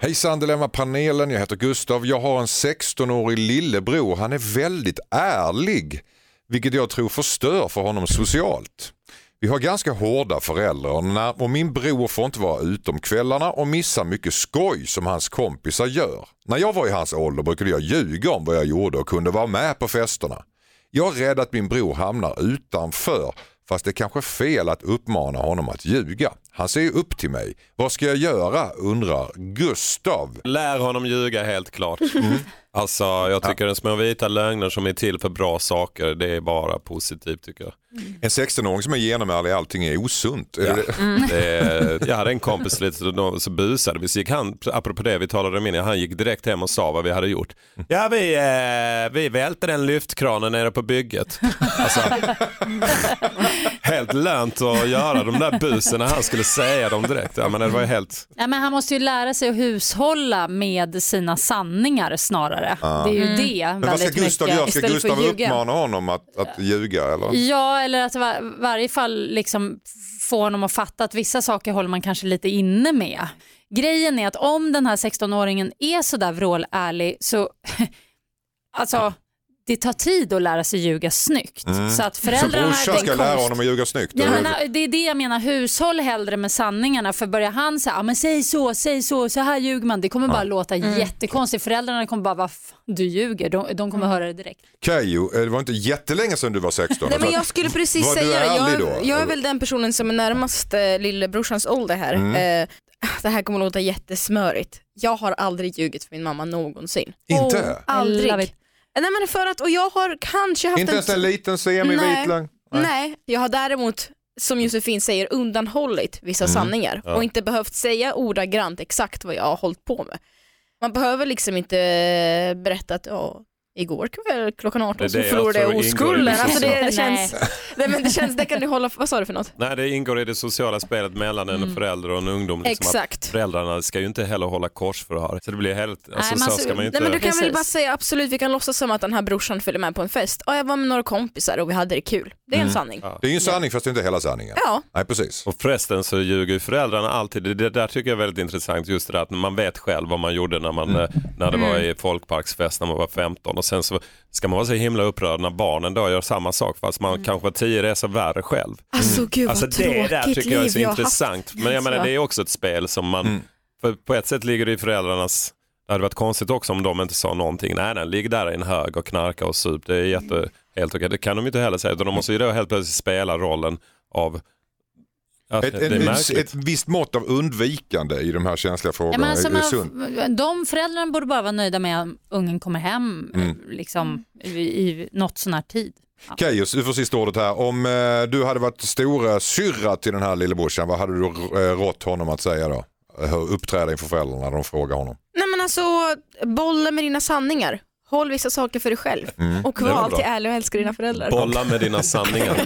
Hejsan Dilemma-panelen, jag heter Gustav. Jag har en 16-årig lillebror. Han är väldigt ärlig, vilket jag tror förstör för honom socialt. Vi har ganska hårda föräldrar och min bror får inte vara ute om kvällarna och missar mycket skoj som hans kompisar gör. När jag var i hans ålder brukade jag ljuga om vad jag gjorde och kunde vara med på festerna. Jag är rädd att min bror hamnar utanför fast det är kanske fel att uppmana honom att ljuga. Han ser ju upp till mig. Vad ska jag göra undrar Gustav. Lär honom ljuga helt klart. Alltså jag tycker en små vita lögner som är till för bra saker, det är bara positivt tycker jag. En 16-åring som är genomärlig i allting är osunt. Är Ja. det- Det är, jag hade en kompis lite, så, då- så busade vi, så gick han, apropå det vi talade om innan, han gick direkt hem och sa vad vi hade gjort. Ja vi, eh, vi välte den lyftkranen nere på bygget. *laughs* Alltså, *laughs* helt lönt att göra de där busen när han skulle säga dem direkt. Ja, men det var ju helt... Ja, men han måste ju lära sig att hushålla med sina sanningar snarare. Det är ju det Men vad ska väldigt Gustav mycket. göra? Ska istället för Gustav uppmana honom att, att ljuga eller? Ja, eller att i var, varje fall liksom få honom att fatta att vissa saker håller man kanske lite inne med. Grejen är att om den här 16-åringen är sådär vrålärlig så *laughs* alltså det tar tid att lära sig ljuga snyggt. Så att Så föräldrarna brorsan det är ska lära honom att ljuga snyggt? Ja, men, det är det jag menar, hushåll hellre med sanningarna för börjar han säga, ah, men säg så, säg så, så här ljuger man, det kommer bara låta jättekonstigt. Föräldrarna kommer bara, vad du ljuger, de, de kommer höra det direkt. Keyyo, eh, det var inte jättelänge sedan du var 16. Nej, men jag skulle precis Var säga det. Jag, då? jag är väl den personen som är närmast eh, lillebrorsans ålder här. Mm. Eh, det här it. Nej men för att, och jag har kanske haft Inte ens en liten semi-vit Nej. lögn? Nej, jag har däremot som Josefin säger undanhållit vissa Mm. sanningar och inte behövt säga ordagrant exakt vad jag har hållit på med. Man behöver liksom inte berätta att ja, igår kväll klockan 18 Det så förlorade jag oskulden. det Alltså det, känns, nej men det känns, det kan du hålla, vad sa du för något? Nej, det ingår i det sociala spelet mellan en förälder och en ungdom. Liksom att Exakt. Föräldrarna ska ju inte heller hålla korsförhör. Så det blir helt, alltså, men så alltså, ska man ju inte... Nej men du kan väl Precis. bara säga absolut, vi kan låtsas som att den här brorsan följer med på en fest. Ja, jag var med några kompisar och vi hade det kul. Det är en sanning. Ja. Det är ju en sanning fast det är inte hela sanningen. Ja, Nej precis. Och förresten så ljuger ju föräldrarna alltid. Det, det där tycker jag är väldigt intressant. Just det där att man vet själv vad man gjorde när, man, eh, när det var i folkparksfest när man var 15 och sen så ska man vara så himla upprörd när barnen då gör samma sak fast man kanske var tio resor värre själv. alltså gud Alltså vad det där tycker jag är så jag intressant. Men jag menar det är också ett spel som man, för på ett sätt ligger det i föräldrarnas det hade varit konstigt också om de inte sa någonting. Nej, nej, ligg där i en hög och knarka och sup. Det är jätte, helt okej. Det kan de inte heller säga. Utan de måste ju då helt plötsligt spela rollen av... Att Ett, en, ett visst mått av undvikande i de här känsliga Ja, frågorna men alltså är, sunt. de föräldrarna borde bara vara nöjda med att ungen kommer hem Mm. liksom, i, i något sån här tid. Ja. Du får sista ordet här. Om eh, du hade varit stora syrra till den här lillebrorsan, vad hade du eh, rått honom att säga då? Uppträda inför föräldrarna när de frågar honom. Nej men alltså, bolla med dina sanningar. Håll vissa saker för dig själv. Mm. Och var alltid ärlig och älska dina föräldrar. Bolla med dina sanningar.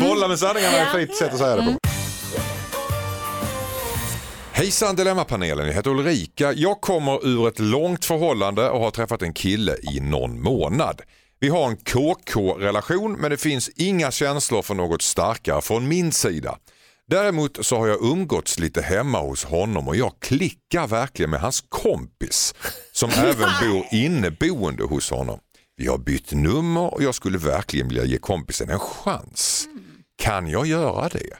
*laughs* Bolla med sanningarna är ett fint sätt att säga det på. Hejsan Dilemmapanelen, jag heter Ulrika. Jag kommer ur ett långt förhållande och har träffat en kille i någon månad. Vi har en KK-relation men det finns inga känslor för något starkare från min sida. Däremot så har jag umgåtts lite hemma hos honom och jag klickar verkligen med hans kompis som *laughs* även bor inneboende hos honom. Vi har bytt nummer och jag skulle verkligen vilja ge kompisen en chans. Kan jag göra det?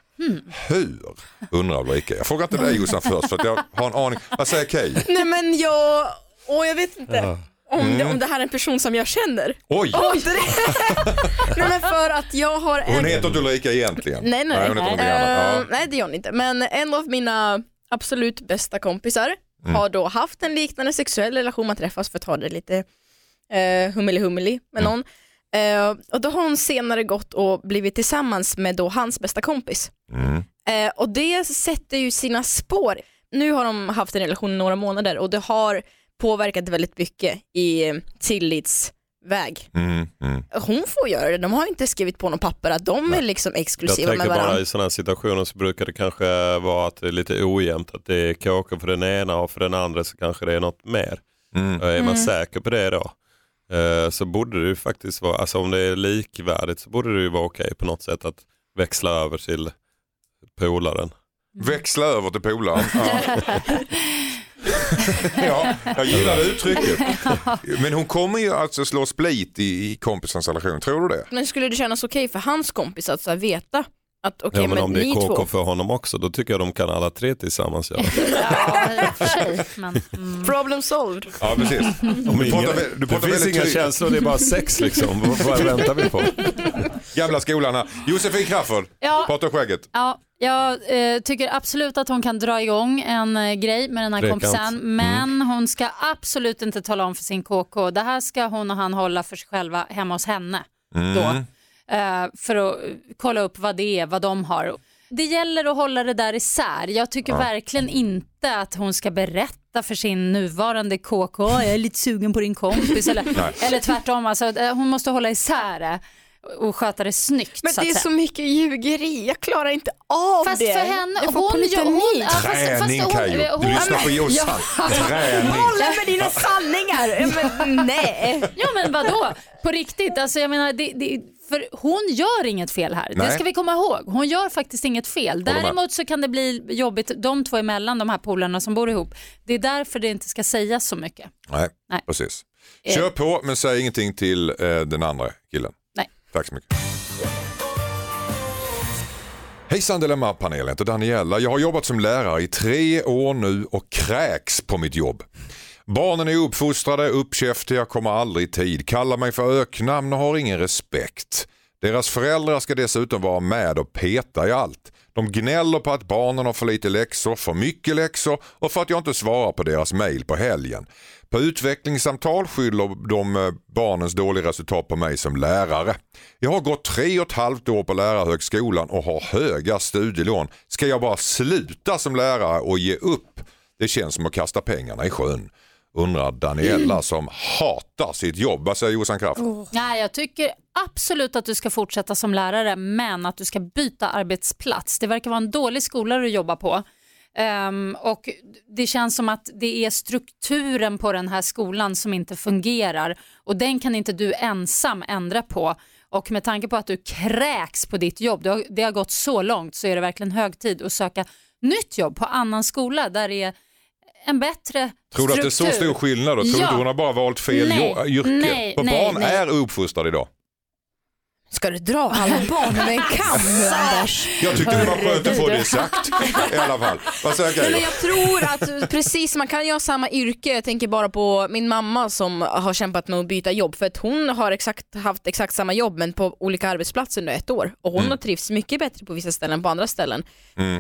Hur? Undrar Ulrika. Jag frågar inte dig Jossan först för att jag har en aning. Vad säger Kay? Nej men jag, åh jag vet inte. Om, det, om det här är en person som jag känner. Oj! Oj. *laughs* nej men för att jag har en... Hon heter inte Ulrika egentligen. Nej nej. hon heter någonting Eh, annat. Ja. nej det gör hon inte. Men en av mina absolut bästa kompisar Mm. har då haft en liknande sexuell relation, man träffas för att ha det lite eh, hummeli-hummeli med Mm. någon. Eh, och då har hon senare gått och blivit tillsammans med då hans bästa kompis. Mm. Eh, och det sätter ju sina spår. Nu har de haft en relation i några månader och det har påverkat väldigt mycket i eh, tillitsväg. Mm, mm. Hon får göra det, de har inte skrivit på något papper att de är liksom Jag exklusiva tänker med bara varandra. i sådana här situationer så brukar det kanske vara att det är lite ojämnt. Att det är KK för den ena och för den andra så kanske det är något mer. Mm. Är man säker på det då eh, så borde det ju faktiskt vara, alltså om det är likvärdigt så borde det ju vara okej på något sätt att växla över till polaren. Växla över till polaren. *laughs* Ja. *laughs* *laughs* ja, jag gillar uttrycket. *laughs* Men hon kommer ju alltså slå split i, i kompisens relation, tror du det? Men skulle det kännas okej för hans kompis att så här veta att okej ja, men men om det är KK två, för honom också då tycker jag de kan alla tre tillsammans göra. *laughs* Ja, i och för sig. Men, mm. problem solved. Ja, precis. Om Du ingen, pratar, du det finns inga känslor, det är bara sex liksom. *laughs* vad, vad väntar vi på? Gamla skolan här. Josefin Crafoord, Ja. prata skägget. Ja, jag eh, tycker absolut att hon kan dra igång en eh, grej med den här Trekant. kompisen. Men hon ska absolut inte tala om för sin KK. Det här ska hon och han hålla för sig själva hemma hos henne. Då, eh, för att eh, kolla upp vad det är, vad de har. Det gäller att hålla det där isär. Jag tycker verkligen inte att hon ska berätta för sin nuvarande KK, jag är lite sugen på din kompis. Eller, eller tvärtom, alltså, eh, hon måste hålla isär det och sköta det snyggt. Men så det är säga. så mycket ljugeri, jag klarar inte av Fast det. för henne, jag får hon gör... Hon, ja, fast, fast Träning hon, hon, Du lyssnar på Ja, Jossan. Träning. Hålla med dina sanningar. Men, nej. Ja men vadå, på riktigt, alltså jag menar, det, det, för hon gör inget fel här. Nej. Det ska vi komma ihåg. Hon gör faktiskt inget fel. Däremot så kan det bli jobbigt de två emellan, de här polarna som bor ihop. Det är därför det inte ska sägas så mycket. Nej, Nej. precis. Eh. Kör på men säg ingenting till eh, den andra killen. Tack så mycket. Hejsan Dilemma-panelen, jag heter Daniela. Jag har jobbat som lärare i tre år nu och kräks på mitt jobb. Barnen är uppfostrade, uppkäftiga, kommer aldrig i tid, kallar mig för öknamn och har ingen respekt. Deras föräldrar ska dessutom vara med och peta i allt. De gnäller på att barnen har för lite läxor, för mycket läxor och för att jag inte svarar på deras mail på helgen. På utvecklingssamtal skyller de eh, barnens dåliga resultat på mig som lärare. Jag har gått tre och ett halvt år på lärarhögskolan och har höga studielån. Ska jag bara sluta som lärare och ge upp? Det känns som att kasta pengarna i sjön. Undrar Daniela som hatar sitt jobb. Vad säger Jossan Kraft? Nej, jag tycker absolut att du ska fortsätta som lärare, men att du ska byta arbetsplats. Det verkar vara en dålig skola du jobbar på. Ehm, och Det känns som att det är strukturen på den här skolan som inte fungerar och den kan inte du ensam ändra på. Och med tanke på att du kräks på ditt jobb, det har, det har gått så långt så är det verkligen hög tid att söka nytt jobb på annan skola där det är en bättre Tror du att det är så struktur. stor skillnad? Då? Tror du Ja. inte hon har bara valt fel Nej, yrke? nej, För nej, barn nej. är uppfostrade idag. Ska du dra alla barn över en *laughs* kam nu Anders? Jag tyckte det var skönt att få det sagt i alla fall. Vad säger Nej, men jag tror att precis, man kan ju ha samma yrke. Jag tänker bara på min mamma som har kämpat med att byta jobb för att hon har exakt, haft exakt samma jobb men på olika arbetsplatser under ett år och hon Mm. har trivts mycket bättre på vissa ställen än på andra ställen.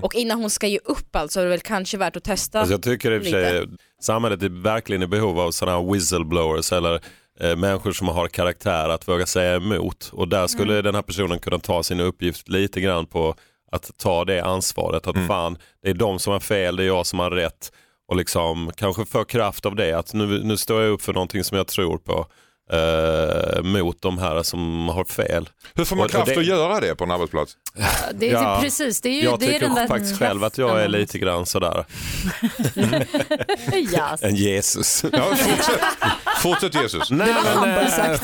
Och innan hon ska ge upp alltså är det väl kanske värt att testa. Alltså jag tycker i och för sig samhället är verkligen i behov av sådana här whistleblowers eller eh, människor som har karaktär att våga säga emot. Och där skulle Mm. den här personen kunna ta sin uppgift lite grann på att ta det ansvaret. Att fan, det är de som har fel, det är jag som har rätt. Och liksom kanske få kraft av det, att nu, nu står jag upp för någonting som jag tror på. Eh, mot de här som har fel. Hur får man Och- och kraft det- att göra det på en arbetsplats? Det är Ja, precis, det är ju Jag det är tycker den där faktiskt själv att jag är lite grann sådär, *laughs* Ja. en Jesus. Ja, fortsätt. fortsätt Jesus. Nej, men, eh,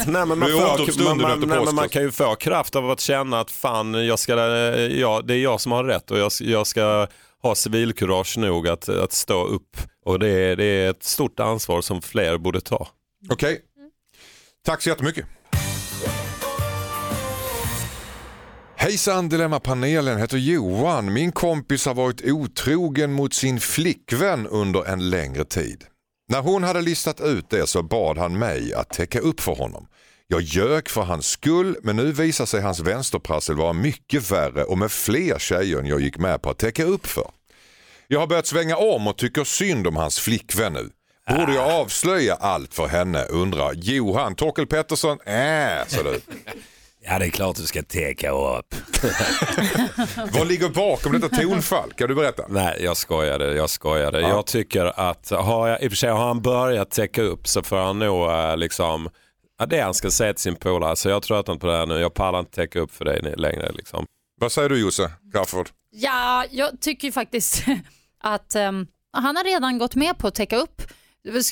nej, men man, är får, man, man, nej, men man kan ju få kraft av att känna att fan, jag ska, eh, ja, det är jag som har rätt och jag, jag ska ha civilkurage nog att, att stå upp. Och det är, det är ett stort ansvar som fler borde ta. Okej. Tack så jättemycket. Hejsan Dilemmapanelen heter Johan. Min kompis har varit otrogen mot sin flickvän under en längre tid. När hon hade listat ut det så bad han mig att täcka upp för honom. Jag ljög för hans skull men nu visar sig hans vänsterprassel vara mycket värre och med fler tjejer än jag gick med på att täcka upp för. Jag har börjat svänga om och tycker synd om hans flickvän nu. Borde jag avslöja allt för henne undrar Johan Torkel Pettersson. Äh, så du. *laughs* Ja, det är klart du ska täcka upp. *laughs* Vad ligger bakom detta tonfall? Kan du berätta? Nej, jag skojade. Jag skojade. Jag tycker att, har jag, i och för sig har han börjat täcka upp så får han nog eh, liksom, ja, det han ska säga till sin polare. Så jag har tröttnat på det här nu. Jag pallar inte täcka upp för dig längre. Liksom. Vad säger du Josse Crafoord? Ja, jag tycker faktiskt *laughs* att ehm, han har redan gått med på att täcka upp.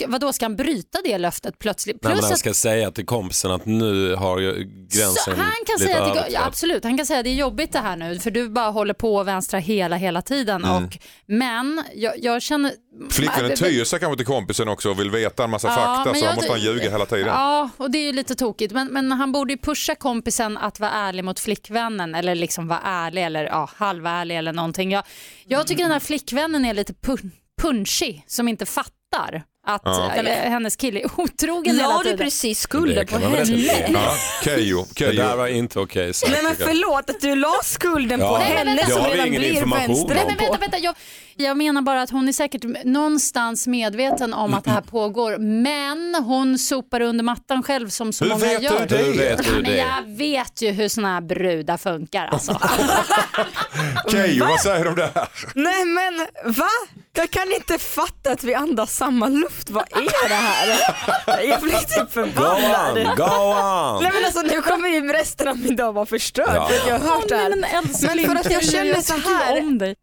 Vadå, ska han bryta det löftet plötsligt? Nej, men Plus han att, ska säga till kompisen att nu har ju så gränsen han kan lite säga att det, absolut, han kan säga att det är jobbigt det här nu för du bara håller på och vänstra hela, hela tiden. Mm. Och, men jag, jag känner... Flickvännen tyr sig kanske till kompisen också och vill veta en massa Ja, fakta så jag- måste han ljuga hela tiden. Ja, och det är ju lite tokigt. Men, men han borde ju pusha kompisen att vara ärlig mot flickvännen eller liksom vara ärlig eller ja, halvärlig eller någonting. Jag, jag tycker den här flickvännen är lite pun punchy som inte fattar att eh, hennes kille är otrogen hela La du tiden. precis skulden på henne? Ja, Keyyo, *laughs* Det där var inte okej. Nej men jag. förlåt att du la skulden Ja, på henne men som Jag har redan ingen blir information om. vänster Nej, men på. vänta, vänta. Jag, jag menar bara att hon är säkert någonstans medveten om att det här pågår men hon sopar under mattan själv som så Hur många vet du gör. det? Hur vet du Men det? jag vet ju hur såna här brudar funkar alltså. *laughs* Keyyo, vad säger du om det här? Nej men va? Jag kan inte fatta att vi andas samma luft. Vad är det här? Jag blir typ Go förbannad. on, go on! Nej men alltså nu kommer ju resten av min dag vara förstörd Ja. för att jag har hört det här. Men Men för att jag känner så här.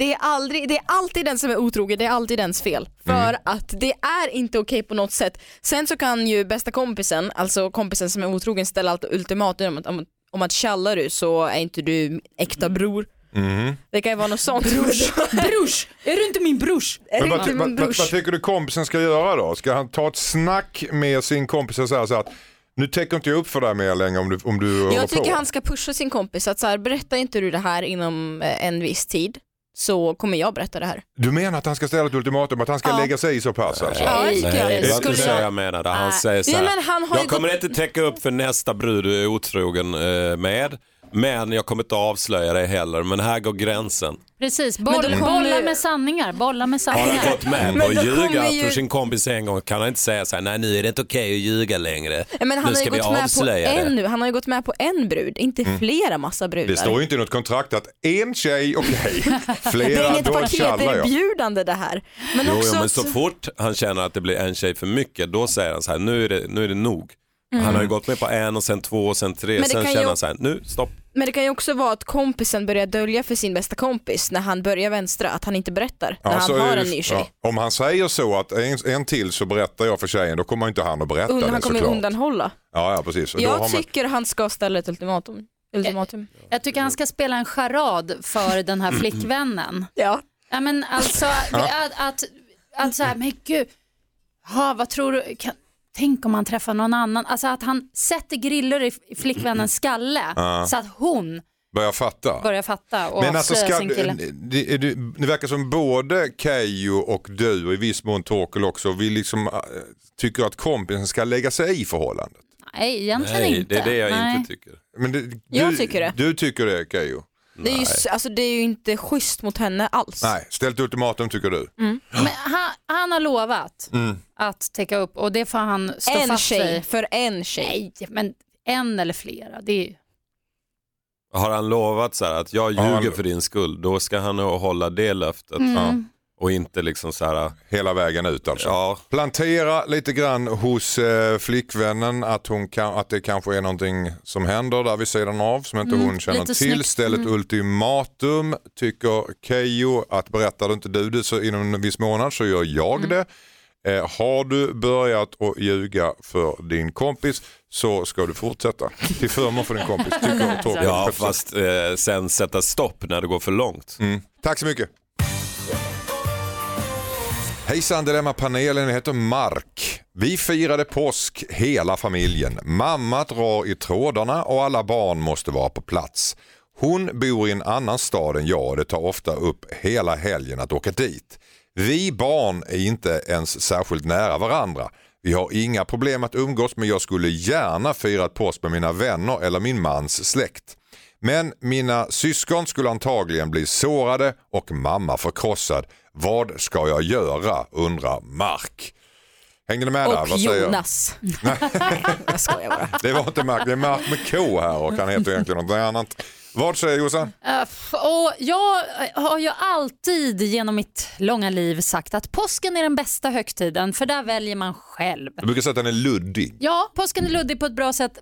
Det är, aldrig, det är alltid den som är otrogen, det är alltid dens fel. För att det är inte okej på något sätt. Sen så kan ju bästa kompisen, alltså kompisen som är otrogen ställa allt ultimatum om att, om, om att tjallar du så är inte du äkta bror. Det kan ju vara något sånt. Brors, *laughs* Brors, är du inte min brors? är Men det vad, inte vad, min vad, brors? vad tycker du kompisen ska göra då? Ska han ta ett snack med sin kompis och säga så här att nu täcker inte jag upp för dig mer längre om du, om du Jag tycker på? han ska pusha sin kompis att så här, berättar inte du det här inom eh, en viss tid så kommer jag berätta det här. Du menar att han ska ställa ett ultimatum, att han ska Ja. lägga sig i så pass alltså? Ja, jag tycker Nej, jag. det var Skulle inte så jag- menade. Han Nej. säger så här, men han jag kommer gått- inte täcka upp för nästa brud du är otrogen eh, med, men jag kommer inte avslöja det heller. Men här går gränsen. Precis, Men boll, då kommer bolla med sanningar. Bolla med Har han sanningar. gått med Men på att då ljuga ju- för sin kompis en gång kan han inte säga så här, nej nu är det inte okej att ljuga längre. Ja, Men han nu har ju ska vi gått med på avslöja en det. nu, han har ju gått med på en brud, inte flera massa brudar. Det står ju inte i något kontrakt att en tjej, okej, *laughs* det är flera, inget då tjallar jag. paketerbjudande det här. Men Jo, också jo, men så fort han känner att det blir en tjej för mycket, då säger han så här, nu är det, nu är det nog. Han har ju gått med på en och sen två och sen tre, Mm. Sen känner ju- han så här, nu stopp. Men det kan ju också vara att kompisen börjar dölja för sin bästa kompis när han börjar vänstra, att han inte berättar när Ja, så han har en ny tjej. ja, om han säger så att en, en till så berättar jag för tjejen, då kommer inte han att berätta Und, det han kommer såklart. undanhålla. Ja, ja precis. Och då har Jag man... tycker han ska ställa ett ultimatum. ultimatum. Jag tycker han ska spela en charad för den här flickvännen. *laughs* Ja. Ja, men alltså, att, att, att så här, men gud, ha, vad tror du, kan, tänk om han träffar någon annan. Alltså att han sätter griller i flickvännens skalle så att hon Börjar fatta. börjar fatta och Men alltså, ska, sin kille. det, det, det verkar som både Keyyo och du och i viss mån Torkel också vill liksom, äh, tycker att kompisen ska lägga sig i förhållandet. Nej, egentligen Nej, inte. det är det jag Nej. inte tycker. Men det, du, Jag tycker det. Du tycker det Keyyo? Det är, ju, alltså, det är ju inte schysst mot henne alls. Nej, ställt ultimatum tycker du? Mm. Men han, han har lovat Mm. att täcka upp och det får han stå En fast tjej, vid. för en tjej. Nej, men en eller flera. Det är, Har han lovat så här att jag Ja, ljuger han- för din skull, då ska han hålla det löftet. Mm. Ja. Och inte liksom så här, Hela vägen ut alltså. ja, Plantera lite grann hos eh, flickvännen att, hon kan, att det kanske är någonting som händer där vid sidan av som inte hon känner Mm, till. snyggt. Ställ ett ultimatum tycker Keyyo att berättar du inte du det så inom en viss månad så gör jag Mm. det. Eh, har du börjat att ljuga för din kompis så ska du fortsätta till förmån för din kompis. Tycker *laughs* ja fast eh, sen sätta stopp när det går för långt. Mm. Tack så mycket. Hejsan Dilemma-panelen, jag heter Mark. Vi firade påsk hela familjen. Mamma drar i trådarna och alla barn måste vara på plats. Hon bor i en annan stad än jag och det tar ofta upp hela helgen att åka dit. Vi barn är inte ens särskilt nära varandra. Vi har inga problem att umgås men jag skulle gärna fira påsk med mina vänner eller min mans släkt. Men mina syskon skulle antagligen bli sårade och mamma förkrossad. Vad ska jag göra undrar Mark. Hänger ni med där? Och Vad säger jag? Jonas. Nej, *laughs* jag skojar bara. Det var inte Mark, det är Mark med K här och han heter egentligen något annat. Vad säger Jossan? Eh, Och jag har ju alltid genom mitt långa liv sagt att påsken är den bästa högtiden för där väljer man själv. Du brukar säga att den är luddig. Ja, påsken är luddig på ett bra sätt.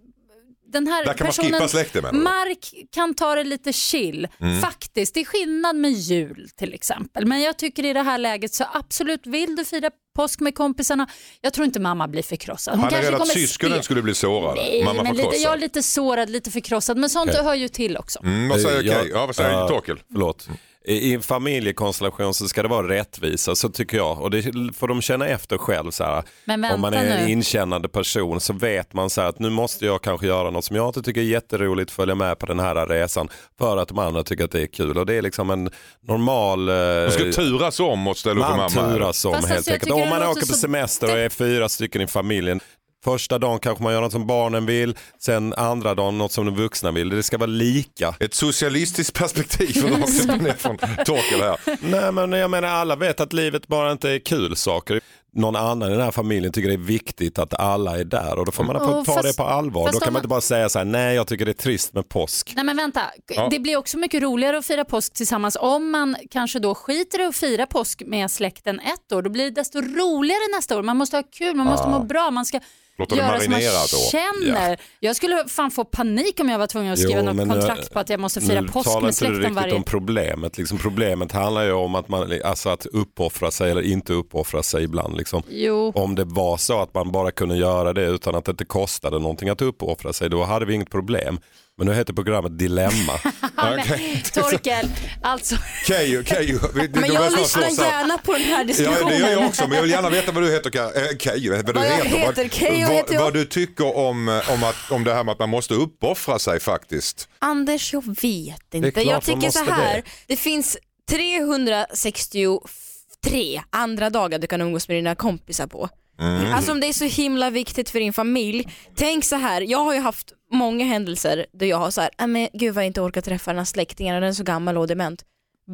Den här Där kan man personen, skippa släkten, du? Mark kan ta det lite chill. Mm. Faktiskt, det är skillnad med jul till exempel. Men jag tycker i det här läget så absolut vill du fira påsk med kompisarna. Jag tror inte mamma blir förkrossad. Hon Han är rädd att syskonen skulle bli sårade. Nej, Mamma men lite, förkrossad. jag är lite sårad, lite förkrossad. Men sånt hör ju till också. Mm, vad säger Jag- Kay? Ja, vad säger ja, Torkel? Förlåt. I en familjekonstellation så ska det vara rättvisa, så tycker jag. Och det får de känna efter själv. Så här. Men Om man vänta är en nu. inkännande person så vet man så här att nu måste jag kanske göra något som jag inte tycker är jätteroligt, följa med på den här resan för att de andra tycker att det är kul. Och det är liksom en normal... eh, Man ska turas om och ställa upp på man mamma. turas om Fast helt alltså, enkelt. Om man åker på så semester och är fyra stycken i familjen. Första dagen kanske man gör något som barnen vill, sen andra dagen något som de vuxna vill. Det ska vara lika. Ett socialistiskt perspektiv rakt upp och ner från Torkel här. Nej men jag menar alla vet att livet bara inte är kul saker. Någon annan i den här familjen tycker det är viktigt att alla är där och då får man Oh, ta fast- det på allvar. Då kan man inte bara säga så här, nej jag tycker det är trist med påsk. Nej men vänta, det blir också mycket roligare att fira påsk tillsammans om man kanske då skiter i att fira påsk med släkten ett år. Då blir det desto roligare nästa år. Man måste ha kul, man måste må bra, man ska Låta det göra som man känner. Jag skulle fan få panik om jag var tvungen att skriva Jo, något kontrakt eh, på att jag måste fira Nu påsk talar med inte du släkten riktigt varje... om problemet. Liksom, problemet handlar ju om att, man, alltså att uppoffra sig eller inte uppoffra sig ibland. Liksom. Jo. Om det var så att man bara kunde göra det utan att det inte kostade någonting att uppoffra sig, då hade vi inget problem. Men nu heter programmet Dilemma. *laughs* Ja, Torkel, alltså *laughs* vi- du Men jag lyssnar gärna på den här Ja, diskussionen. det gör jag också, men jag vill gärna veta vad du heter, äh, Keyyo, vad du heter. heter, Keyyo vad, heter jag. vad du tycker om, eh, om, att, om det här med att man måste uppoffra sig faktiskt. Anders, jag vet inte. Jag tycker så här. det. Det, finns 363 andra dagar du kan umgås med dina kompisar på. Mm. Alltså om det är så himla viktigt för din familj. Tänk så här, jag har ju haft många händelser där jag har så här, "Nej, men gud vad jag inte orkar träffa den här släktingen och den är så gammal och dement.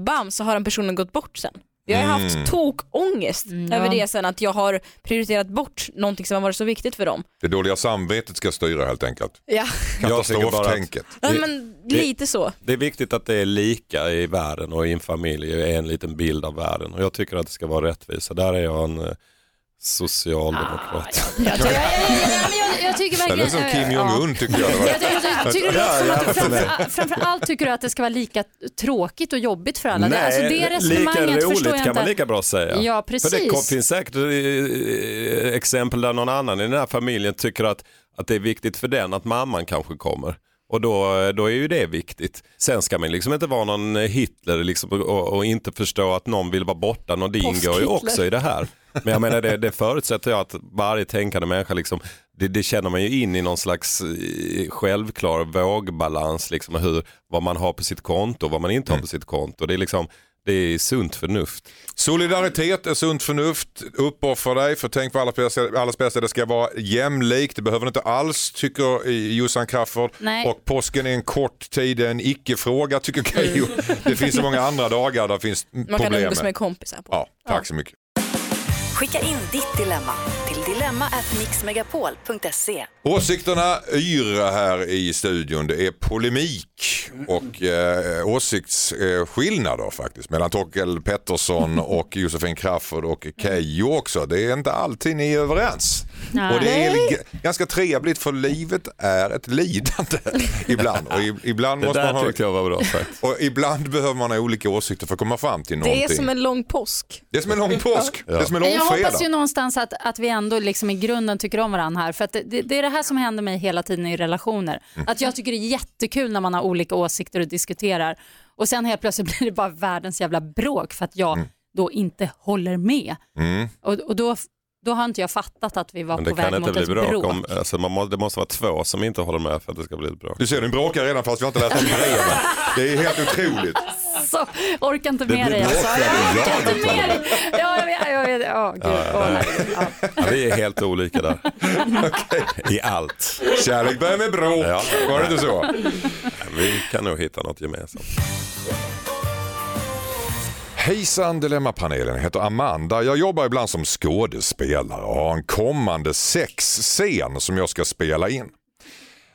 Bam så har den personen gått bort sen. Jag har Mm. haft tokångest ja. över det sen att jag har prioriterat bort någonting som har varit så viktigt för dem. Det dåliga samvetet ska styra helt enkelt. Ja, Katastroftänket. ja Det- men lite så. Det är viktigt att det är lika i världen och i en familj är en liten bild av världen. Och jag tycker att det ska vara rättvisa. Där är jag en eh, socialdemokrat. jag, jag, jag, jag, jag tycker verkligen... Eller som Kim Jong-Un tycker jag. det var. Jag, jag, jag, tycker det låter som att du framför, framför allt tycker du att det ska vara lika tråkigt och jobbigt för alla. Det, alltså det lika resonemanget roligt kan inte. man lika bra säga. Ja, För det precis. kom- finns säkert eh, exempel där någon annan i den här familjen tycker att, att det är viktigt för den att mamman kanske kommer. Och då, då är ju det viktigt. Sen ska man liksom inte vara någon Hitler liksom, och, och inte förstå att någon vill vara borta. Och det ingår ju också i det här. Men jag menar det, det förutsätter jag att varje tänkande människa, liksom, det, det känner man ju in i någon slags eh, självklar vågbalans. Liksom, hur, vad man har på sitt konto och vad man inte har på sitt konto. Det är, liksom, det är sunt förnuft. Solidaritet är sunt förnuft. Uppoffra dig för tänk på allas bästa, allas bästa. Det ska vara jämlikt. Det behöver det inte alls tycker Jossan Crafoord. Nej. Och påsken är en kort tid, en icke-fråga tycker Keyyo. Det finns så många andra dagar där finns Man kan problem umgås med. kompisar på. Ja, tack så mycket. Skicka in ditt dilemma till dilemma@mixmegapol.se. Åsikterna yra här i studion. Det är polemik och eh, åsiktsskillnader eh, faktiskt mellan Torkel Pettersson och Josefin Crafoord och Keyyo också. Det är inte alltid ni är överens. Nej. Och det är ganska trevligt för livet är ett lidande *laughs* ibland. Och i- ibland, Det måste man där ha, tyckte jag var bra sagt. och ibland behöver man ha olika åsikter för att komma fram till Det någonting. är som en lång påsk. det är som en lång påsk. Det är som en Men lång jag fredag. hoppas ju någonstans att, att vi ändå liksom i grunden tycker om varandra här. För att det, det är det här som händer mig hela tiden i relationer. Mm. Att jag tycker det är jättekul när man har olika åsikter och diskuterar. Och sen helt plötsligt *laughs* blir det bara världens jävla bråk för att jag Mm. då inte håller med. Och, och då, då har inte jag fattat att vi var Men på det väg kan inte mot bli ett bråk. bråk. Om, alltså man må, det måste vara två som inte håller med för att det ska bli ett bråk. Du ser, du bråkar redan fast vi har inte läst om breven. Det är helt otroligt. *laughs* Så, orkar inte Det med blir dig alltså. bråk, Jag ja, orkar det inte med dig. Ja, jag vet. Jag vet. Ja, gud. Åh, nej. Ja. Ja, vi är helt olika där. *laughs* I allt. Kärlek börjar med bråk. Ja. Var det inte så? Vi kan nog hitta något gemensamt. Hejsan Dilemmapanelen, jag heter Amanda. Jag jobbar ibland som skådespelare och har en kommande sexscen som jag ska spela in.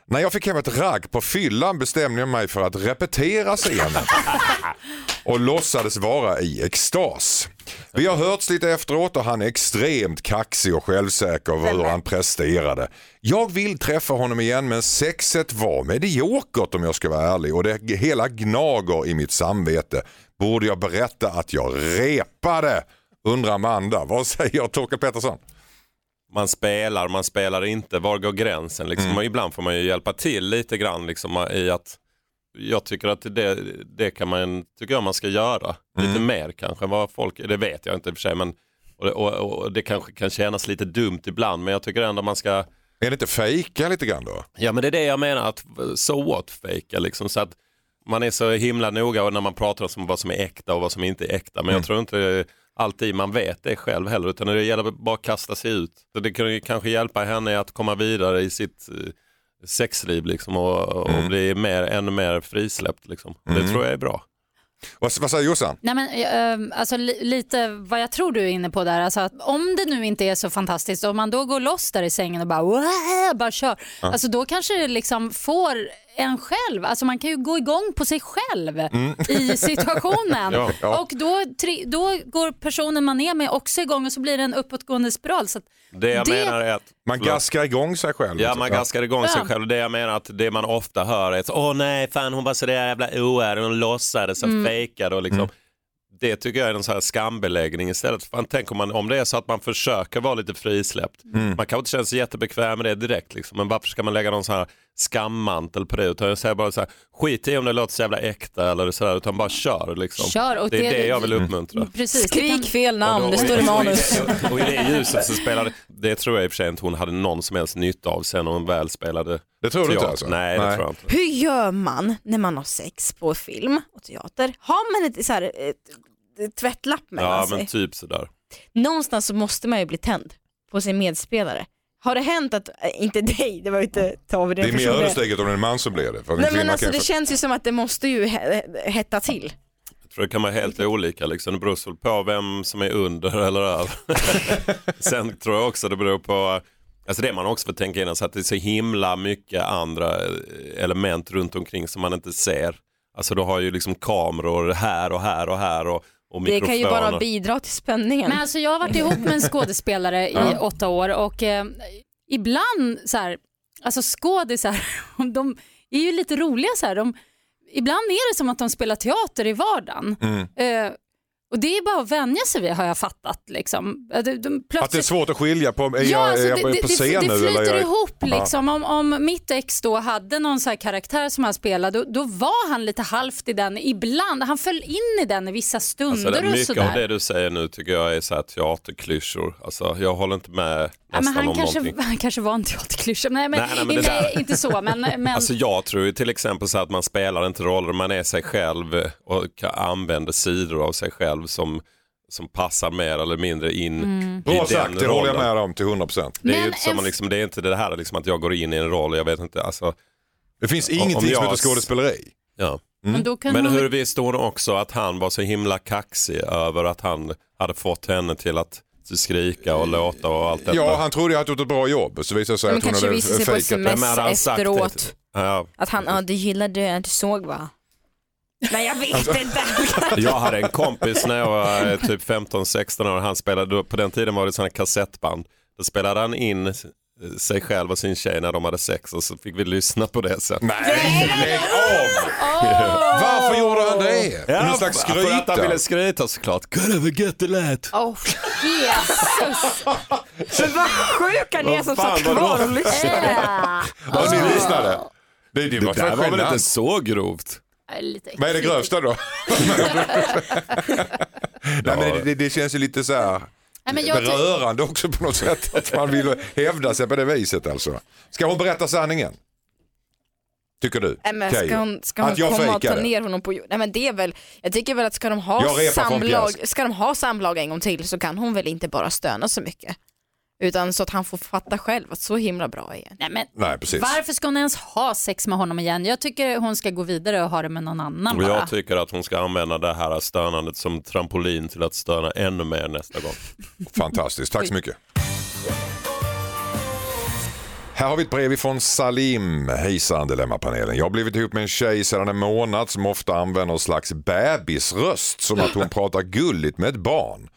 När jag fick hem ett ragg på fyllan bestämde jag mig för att repetera scenen *laughs* och låtsades vara i extas. Vi har hörts lite efteråt och han är extremt kaxig och självsäker över hur han presterade. Jag vill träffa honom igen men sexet var mediokert om jag ska vara ärlig och det hela gnager i mitt samvete. Borde jag berätta att jag repade? Undrar Amanda. Vad säger Torkel Pettersson? Man spelar, man spelar inte. Var går gränsen? Liksom? Och ibland får man ju hjälpa till lite grann liksom, i att jag tycker att det, det kan man, tycker jag man ska göra. Lite mer kanske än vad folk, det vet jag inte i och för sig. Men, och, det- och, och det kanske kan kännas lite dumt ibland men jag tycker ändå man ska Är det inte fejka lite grann då? Ja men det är det jag menar, att so what fejka liksom. Så att man är så himla noga när man pratar om vad som är äkta och vad som inte är äkta. Men jag tror inte alltid man vet det själv heller utan det gäller bara att kasta sig ut. Så det kan ju kanske hjälpa henne att komma vidare i sitt eh, sexliv liksom och, och bli mer, ännu mer frisläppt. Liksom. Och Det tror jag är bra. Vad, vad säger Jossan? Nej, men, eh, alltså, li, lite vad jag tror du är inne på där. Alltså, att om det nu inte är så fantastiskt, om man då går loss där i sängen och bara, bara kör, alltså, då kanske det liksom får en själv, alltså, man kan ju gå igång på sig själv i situationen. *laughs* Ja, ja. Och då, då går personen man är med också igång och så blir det en uppåtgående spiral. Så att Det jag Det- menar är att Man gaskar igång sig själv. Ja, man gaskar igång sig själv. Det jag menar att det man ofta hör är att åh nej, fan hon var så där jävla oärlig, hon låtsades och fejkade och liksom. Det tycker jag är en sån här skambeläggning istället. Fan, tänk om, man, om det är så att man försöker vara lite frisläppt. Man kanske inte känner sig jättebekväm med det direkt, liksom. men varför ska man lägga någon sån här skammantel på det? Utan jag säger bara så här, skit i om det låter så jävla äkta eller så där, utan bara kör. Liksom. Kör, och det är det- det jag vill uppmuntra. Precis, det Skrik kan- fel namn, Och det står i och- manus. Och, och i det ljuset så spelade, det tror jag i och för sig inte hon hade någon som helst nytta av sen när hon väl spelade Det tror du inte teater. alltså? Nej, det Nej. tror jag inte. Hur gör man när man har sex på film och teater? Har man ett, så här, ett, ett tvättlapp mellan Ja, sig? men typ sådär. Någonstans så måste man ju bli tänd på sin medspelare. Har det hänt att, äh, inte dig, det var ju inte Tove Det den är mer ödesdigert om det är en man som blir det. För en Nej men kvinna alltså kan det ju- känns ju som att det måste ju he- hetta till. Jag tror det kan vara helt olika, liksom. det beror väl på vem som är under eller över. *laughs* Sen tror jag också det beror på, alltså det man också får tänka in, så att det är så himla mycket andra eh, element runt omkring som man inte ser. Alltså du har ju liksom kameror här och här och här och Det kan ju bara bidra till spänningen. Men alltså jag har varit ihop med en skådespelare i *laughs* åtta år och eh, ibland så här, alltså skådisar, *laughs* de är ju lite roliga så här. De, ibland är det som att de spelar teater i vardagen. Eh, och det är bara att vänja sig vid har jag fattat. Liksom. De, de, Att det är plötsligt- svårt att skilja på, är Ja, jag, alltså är jag det, på scen det, nu det eller? flyter jag... ihop liksom. Om, om mitt ex då hade någon så här karaktär som han spelade, då, då var han lite halvt i den ibland. Han föll in i den i vissa stunder Alltså, det, och mycket sådär. av det du säger nu tycker jag är så här teaterklyschor. Alltså, jag håller inte med Ja, nästan men han, om kanske, någonting. *laughs* han kanske var en teaterklyscha. Nej, men, Nej, nej, men det inte, där- inte så. Men, *laughs* men, Alltså jag tror till exempel så att man spelar inte roller, man är sig själv och kan- använder sidor av sig själv som, som passar mer eller mindre in i Bra den sagt, det håller jag rollen. med om till 100%. Det är ju Men inte, som en- liksom, det är inte det här liksom att jag går in i en roll, jag vet inte, alltså, Det finns ingenting om som jag- heter skådespeleri. ja. men då kan Men hon... hur visste hon också att han var så himla kaxig över att han hade fått henne till att skrika och låta och allt detta. Ja, han trodde jag hade gjort ett bra jobb. Så visade det sig att hon kanske hade visade sig på det. sms efteråt. det? Ja. Att han, ja du gillade, du såg va? Nej jag vet Alltså- inte. *laughs* Jag hade en kompis när jag var eh, typ 15-16 år. Han spelade, då- på den tiden var det sådana kassettband. Då spelade han in sig själv och sin tjej när de hade sex och så fick vi lyssna på det sen. Nej, lägg av! Varför gjorde han det? Någon slags för att han skryta? ville skryta såklart. Could have get the lät. Oh, Jesus! Men vad sjuk han är Vad som satt var det kvar och lyssnade. Ja, ni lyssnade? Det, det, Det var där var väl inte så grovt? lite Vad är det grövsta då? *laughs* Nej, men det, det, det känns ju lite så här Nej, jag, rörande också på något sätt. Att man vill hävda sig på det viset alltså. Ska hon berätta sanningen? Tycker du? Nej, men ska hon, ska hon Att jag komma och ta ner honom på jord? Nej men det är väl, jag tycker väl att ska de ha samlag, ska de ha samlag en gång till så kan hon väl inte bara stöna så mycket. Utan så att han får fatta själv att så himla bra är jag. nej, men Nej, precis. varför ska hon ens ha sex med honom igen? Jag tycker hon ska gå vidare och ha det med någon annan Och bara. jag tycker att hon ska använda det här stönandet som trampolin till att stöna ännu mer nästa gång. *laughs* Fantastiskt, tack så mycket. Här har vi ett brev från Salim. Hejsan Dilemmapanelen. Jag har blivit ihop med en tjej sedan en månad som ofta använder en slags bebisröst som att hon *laughs* pratar gulligt med ett barn.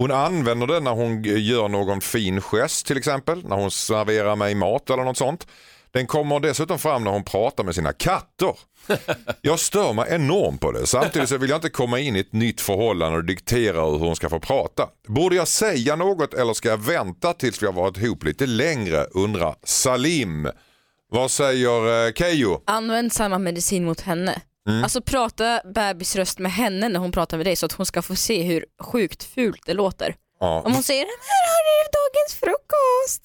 Hon använder det när hon gör någon fin gest till exempel, när hon serverar mig mat eller något sånt. Den kommer dessutom fram när hon pratar med sina katter. *laughs* Jag stör mig enormt på det. Samtidigt så vill jag inte komma in i ett nytt förhållande och diktera hur hon ska få prata. Borde jag säga något eller ska jag vänta tills vi har varit ihop lite längre undrar Salim. Vad säger eh, Keyyo? Använd samma medicin mot henne. Mm. Alltså prata bebisröst med henne när hon pratar med dig så att hon ska få se hur sjukt fult det låter. Ja. Om hon säger här har du dagens frukost.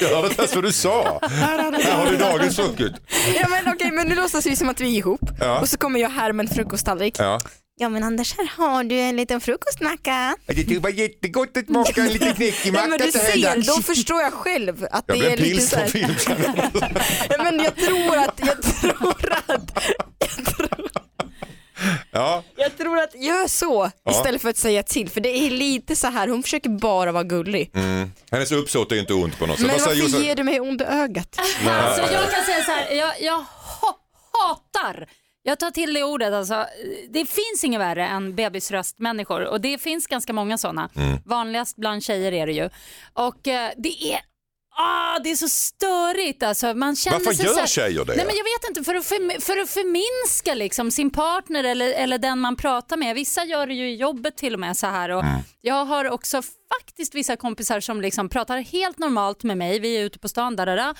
Jag hörde inte ens vad du sa. Här har du dagens frukost. ja men okej men nu låtsas vi som att vi är ihop Ja. och så kommer jag här med en frukosttallrik. Ja. Ja men Anders här har du en liten frukostmacka. Det var jättegott att smaka en liten knäckig *laughs* Ja, men du så här ser, dags. då förstår jag själv att Jag det är lite så här, pilsnerfilm. *laughs* ja, men jag tror att, jag tror att, jag tror, Ja. jag tror att gör så istället för att säga till för det är lite så här, hon försöker bara vara gullig. Hennes uppsåt är inte ont på något sätt. Men varför Josef? ger du mig onda ögat? *laughs* Alltså, jag kan säga så här, jag, jag ha, hatar, jag tar till det ordet alltså, det finns inget värre än bebisröstmänniskor och det finns ganska många sådana. Mm. Vanligast bland tjejer är det ju. Och eh, det är Ah, det är så störigt alltså. Man känner Varför sig gör så här, tjejer det? Nej, men jag vet inte, för att, för, för att förminska liksom, sin partner eller, eller den man pratar med. Vissa gör det ju i jobbet till och med så här. Och Mm. Jag har också faktiskt vissa kompisar som liksom pratar helt normalt med mig. Vi är ute på stan, där, där, där.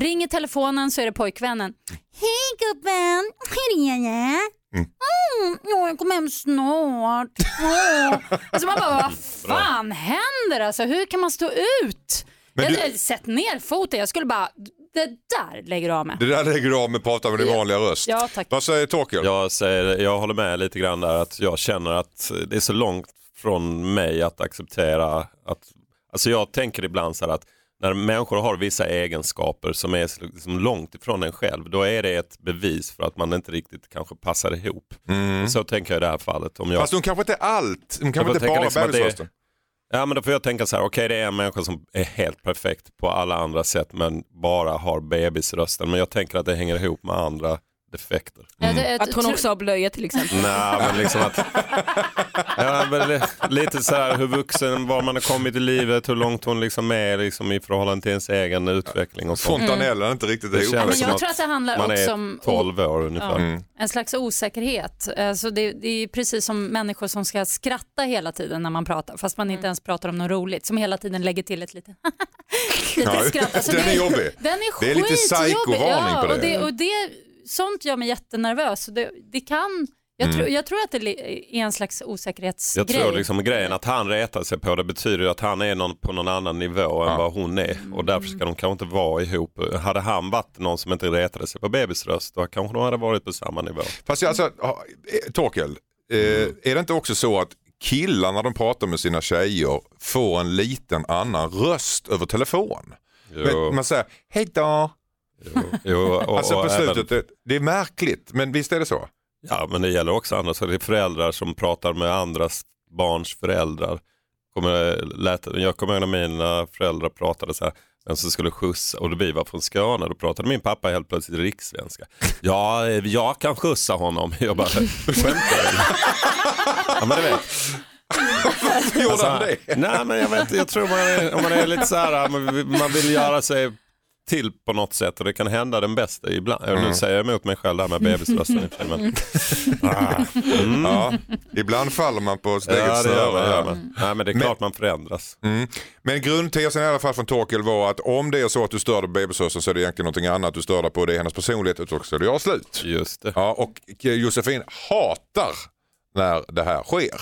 Ringer telefonen så är det pojkvännen. Hej gubben, hur är det? Mm, ja, jag kommer hem snart. Åh. Alltså man bara, vad fan händer? Alltså, hur kan man stå ut? Men jag du- hade sett ner foten, jag skulle bara, det där lägger du av med. Det där lägger du av med att prata med din Ja. vanliga röst. Ja, tack. Vad säger Torkel? Jag, säger, jag håller med lite grann där att jag känner att det är så långt från mig att acceptera att, alltså jag tänker ibland så här att när människor har vissa egenskaper som är liksom långt ifrån en själv, då är det ett bevis för att man inte riktigt kanske passar ihop. Så tänker jag i det här fallet. Om jag, Fast hon kanske inte är allt. Hon kanske inte bara liksom är-. Ja men då får jag tänka så här, okej det är en människa som är helt perfekt på alla andra sätt men bara har bebisrösten. Men jag tänker att det hänger ihop med andra defekter. Jag- Att hon också har blöja till exempel. Nej men liksom att, ja, men li- lite så här hur vuxen, var man har kommit i livet, hur långt hon liksom är liksom i förhållande till ens egen utveckling och sånt. Fontanellen är inte riktigt Det ihop. men jag tror att det handlar Man också är om 12 år ungefär. Ja. En slags osäkerhet. Alltså det, det är precis som människor som ska skratta hela tiden när man pratar, fast man inte ens pratar om något roligt, som hela tiden lägger till ett litet, *laughs* Ja, skratt. Alltså den det- är jobbig. Den är Det är lite skitjobbig. psykovarning ja, på det. Och det, och det. Sånt gör mig jättenervös. Det, det kan, jag, Mm. tror, jag tror att det är en slags osäkerhetsgrej. Jag tror liksom grejen att han retar sig på det betyder att han är någon, på någon annan nivå än vad hon är och därför ska de kanske inte vara ihop. Hade han varit någon som inte retade sig på bebisröst då kanske de hade varit på samma nivå. Fast jag, alltså, eh, Torkel, eh, är det inte också så att killar när de pratar med sina tjejer får en liten annan röst över telefon? Jo, Men, man säger hej då. Jo, jo, och, Alltså på även- slutet, det, det är märkligt men visst är det så? Ja, men det gäller också andra. Så det är föräldrar som pratar med andras barns föräldrar. Kommer, lät, jag kommer ihåg när mina föräldrar pratade så här, vem som skulle skjutsa och då vi var från Skåne, då pratade min pappa helt plötsligt rikssvenska. Ja, jag kan skjutsa honom. *laughs* Jag bara, skämtar du? Ja men du vet. Gjorde han det? Nej men jag vet jag tror man är, om man är lite så här, man, man vill göra sig till på något sätt och det kan hända den bästa ibland. Mm. Nu säger jag emot mig själv där med bebisrösten i och för sig, men *laughs* Ja, ibland faller man på sitt eget Ja, det gör man. snöre. Man. Nej, men det är Men- klart man förändras. Mm. Men grundtesen i alla fall från Torkel var att om det är så att du stör dig på bebisrösten så är det egentligen någonting annat du stör dig på. Det är hennes personlighet och då ska du göra slut. Just det. Ja, och Josefin hatar när det här sker.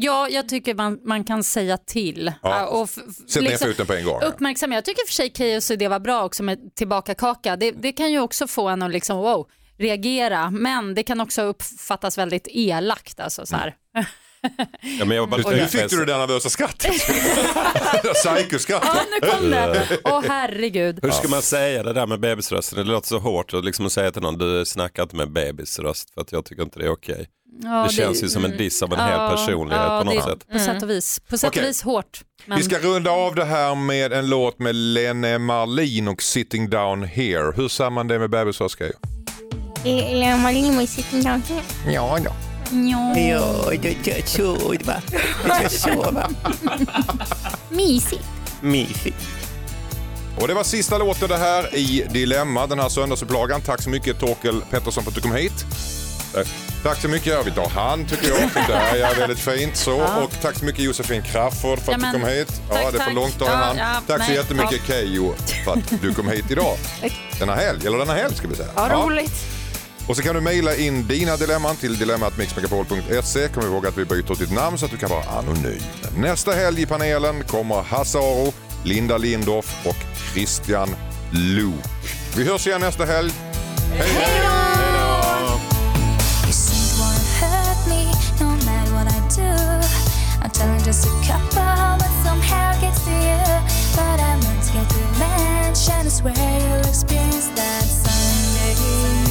Ja, jag tycker man, man kan säga till. Ja. och Sätt ner liksom foten på en gång. Uppmärksamma. Jag tycker för sig Keyyo's idé var bra också med tillbaka kaka. Det, det kan ju också få en att liksom, wow, reagera. Men det kan också uppfattas väldigt elakt. Alltså, så här. Ja, men jag bara Nu fick du det där nervösa skrattet. *laughs* Psykoskrattet. Ja, nu kom det. Åh *laughs* herregud. Hur ska man säga det där med bebisrösten? Det låter så hårt att liksom säga till någon, du snackar inte med bebisröst för att jag tycker inte det är okej. Ja, det känns ju som en diss av en hel personlighet på något det, sätt. På sätt och vis. På sätt och vis hårt. Men... Vi ska runda av det här med en låt med Lene Marlin och Sitting Down Here. Hur ser man det med bebisröst Keyyo? Lena Marlin var sitting down here. Ja, ja. Ja, det är så va. Det är så va. Mysigt. Mysigt. Och det var sista låten det här i Dilemma, den här söndagsupplagan. Tack så mycket Torkel Pettersson för att du kom hit. Tack. Tack så mycket. Ja, vi tar hand tycker jag. Det där är väldigt fint. Så. Och tack så mycket Josefin Crafoord för att Ja, du kom hit. Ja, tack, det är för tack. långt att ta Ja, hand. ja, tack så nej, jättemycket Keyyo för att du kom hit idag. *laughs* Denna helg, eller denna helg ska vi säga. Ja, roligt. Och så kan du mejla in dina dilemman till dilemmatmixmegapol.se. Kom ihåg att vi byter ditt namn så att du kan vara anonym. Nästa helg i panelen kommer Hasse Aro, Linda Lindorff och Christian Luuk. Vi hörs igen nästa helg. Hej då! just a couple, but somehow gets to you. But I want to get revenge, I swear you'll experience that someday.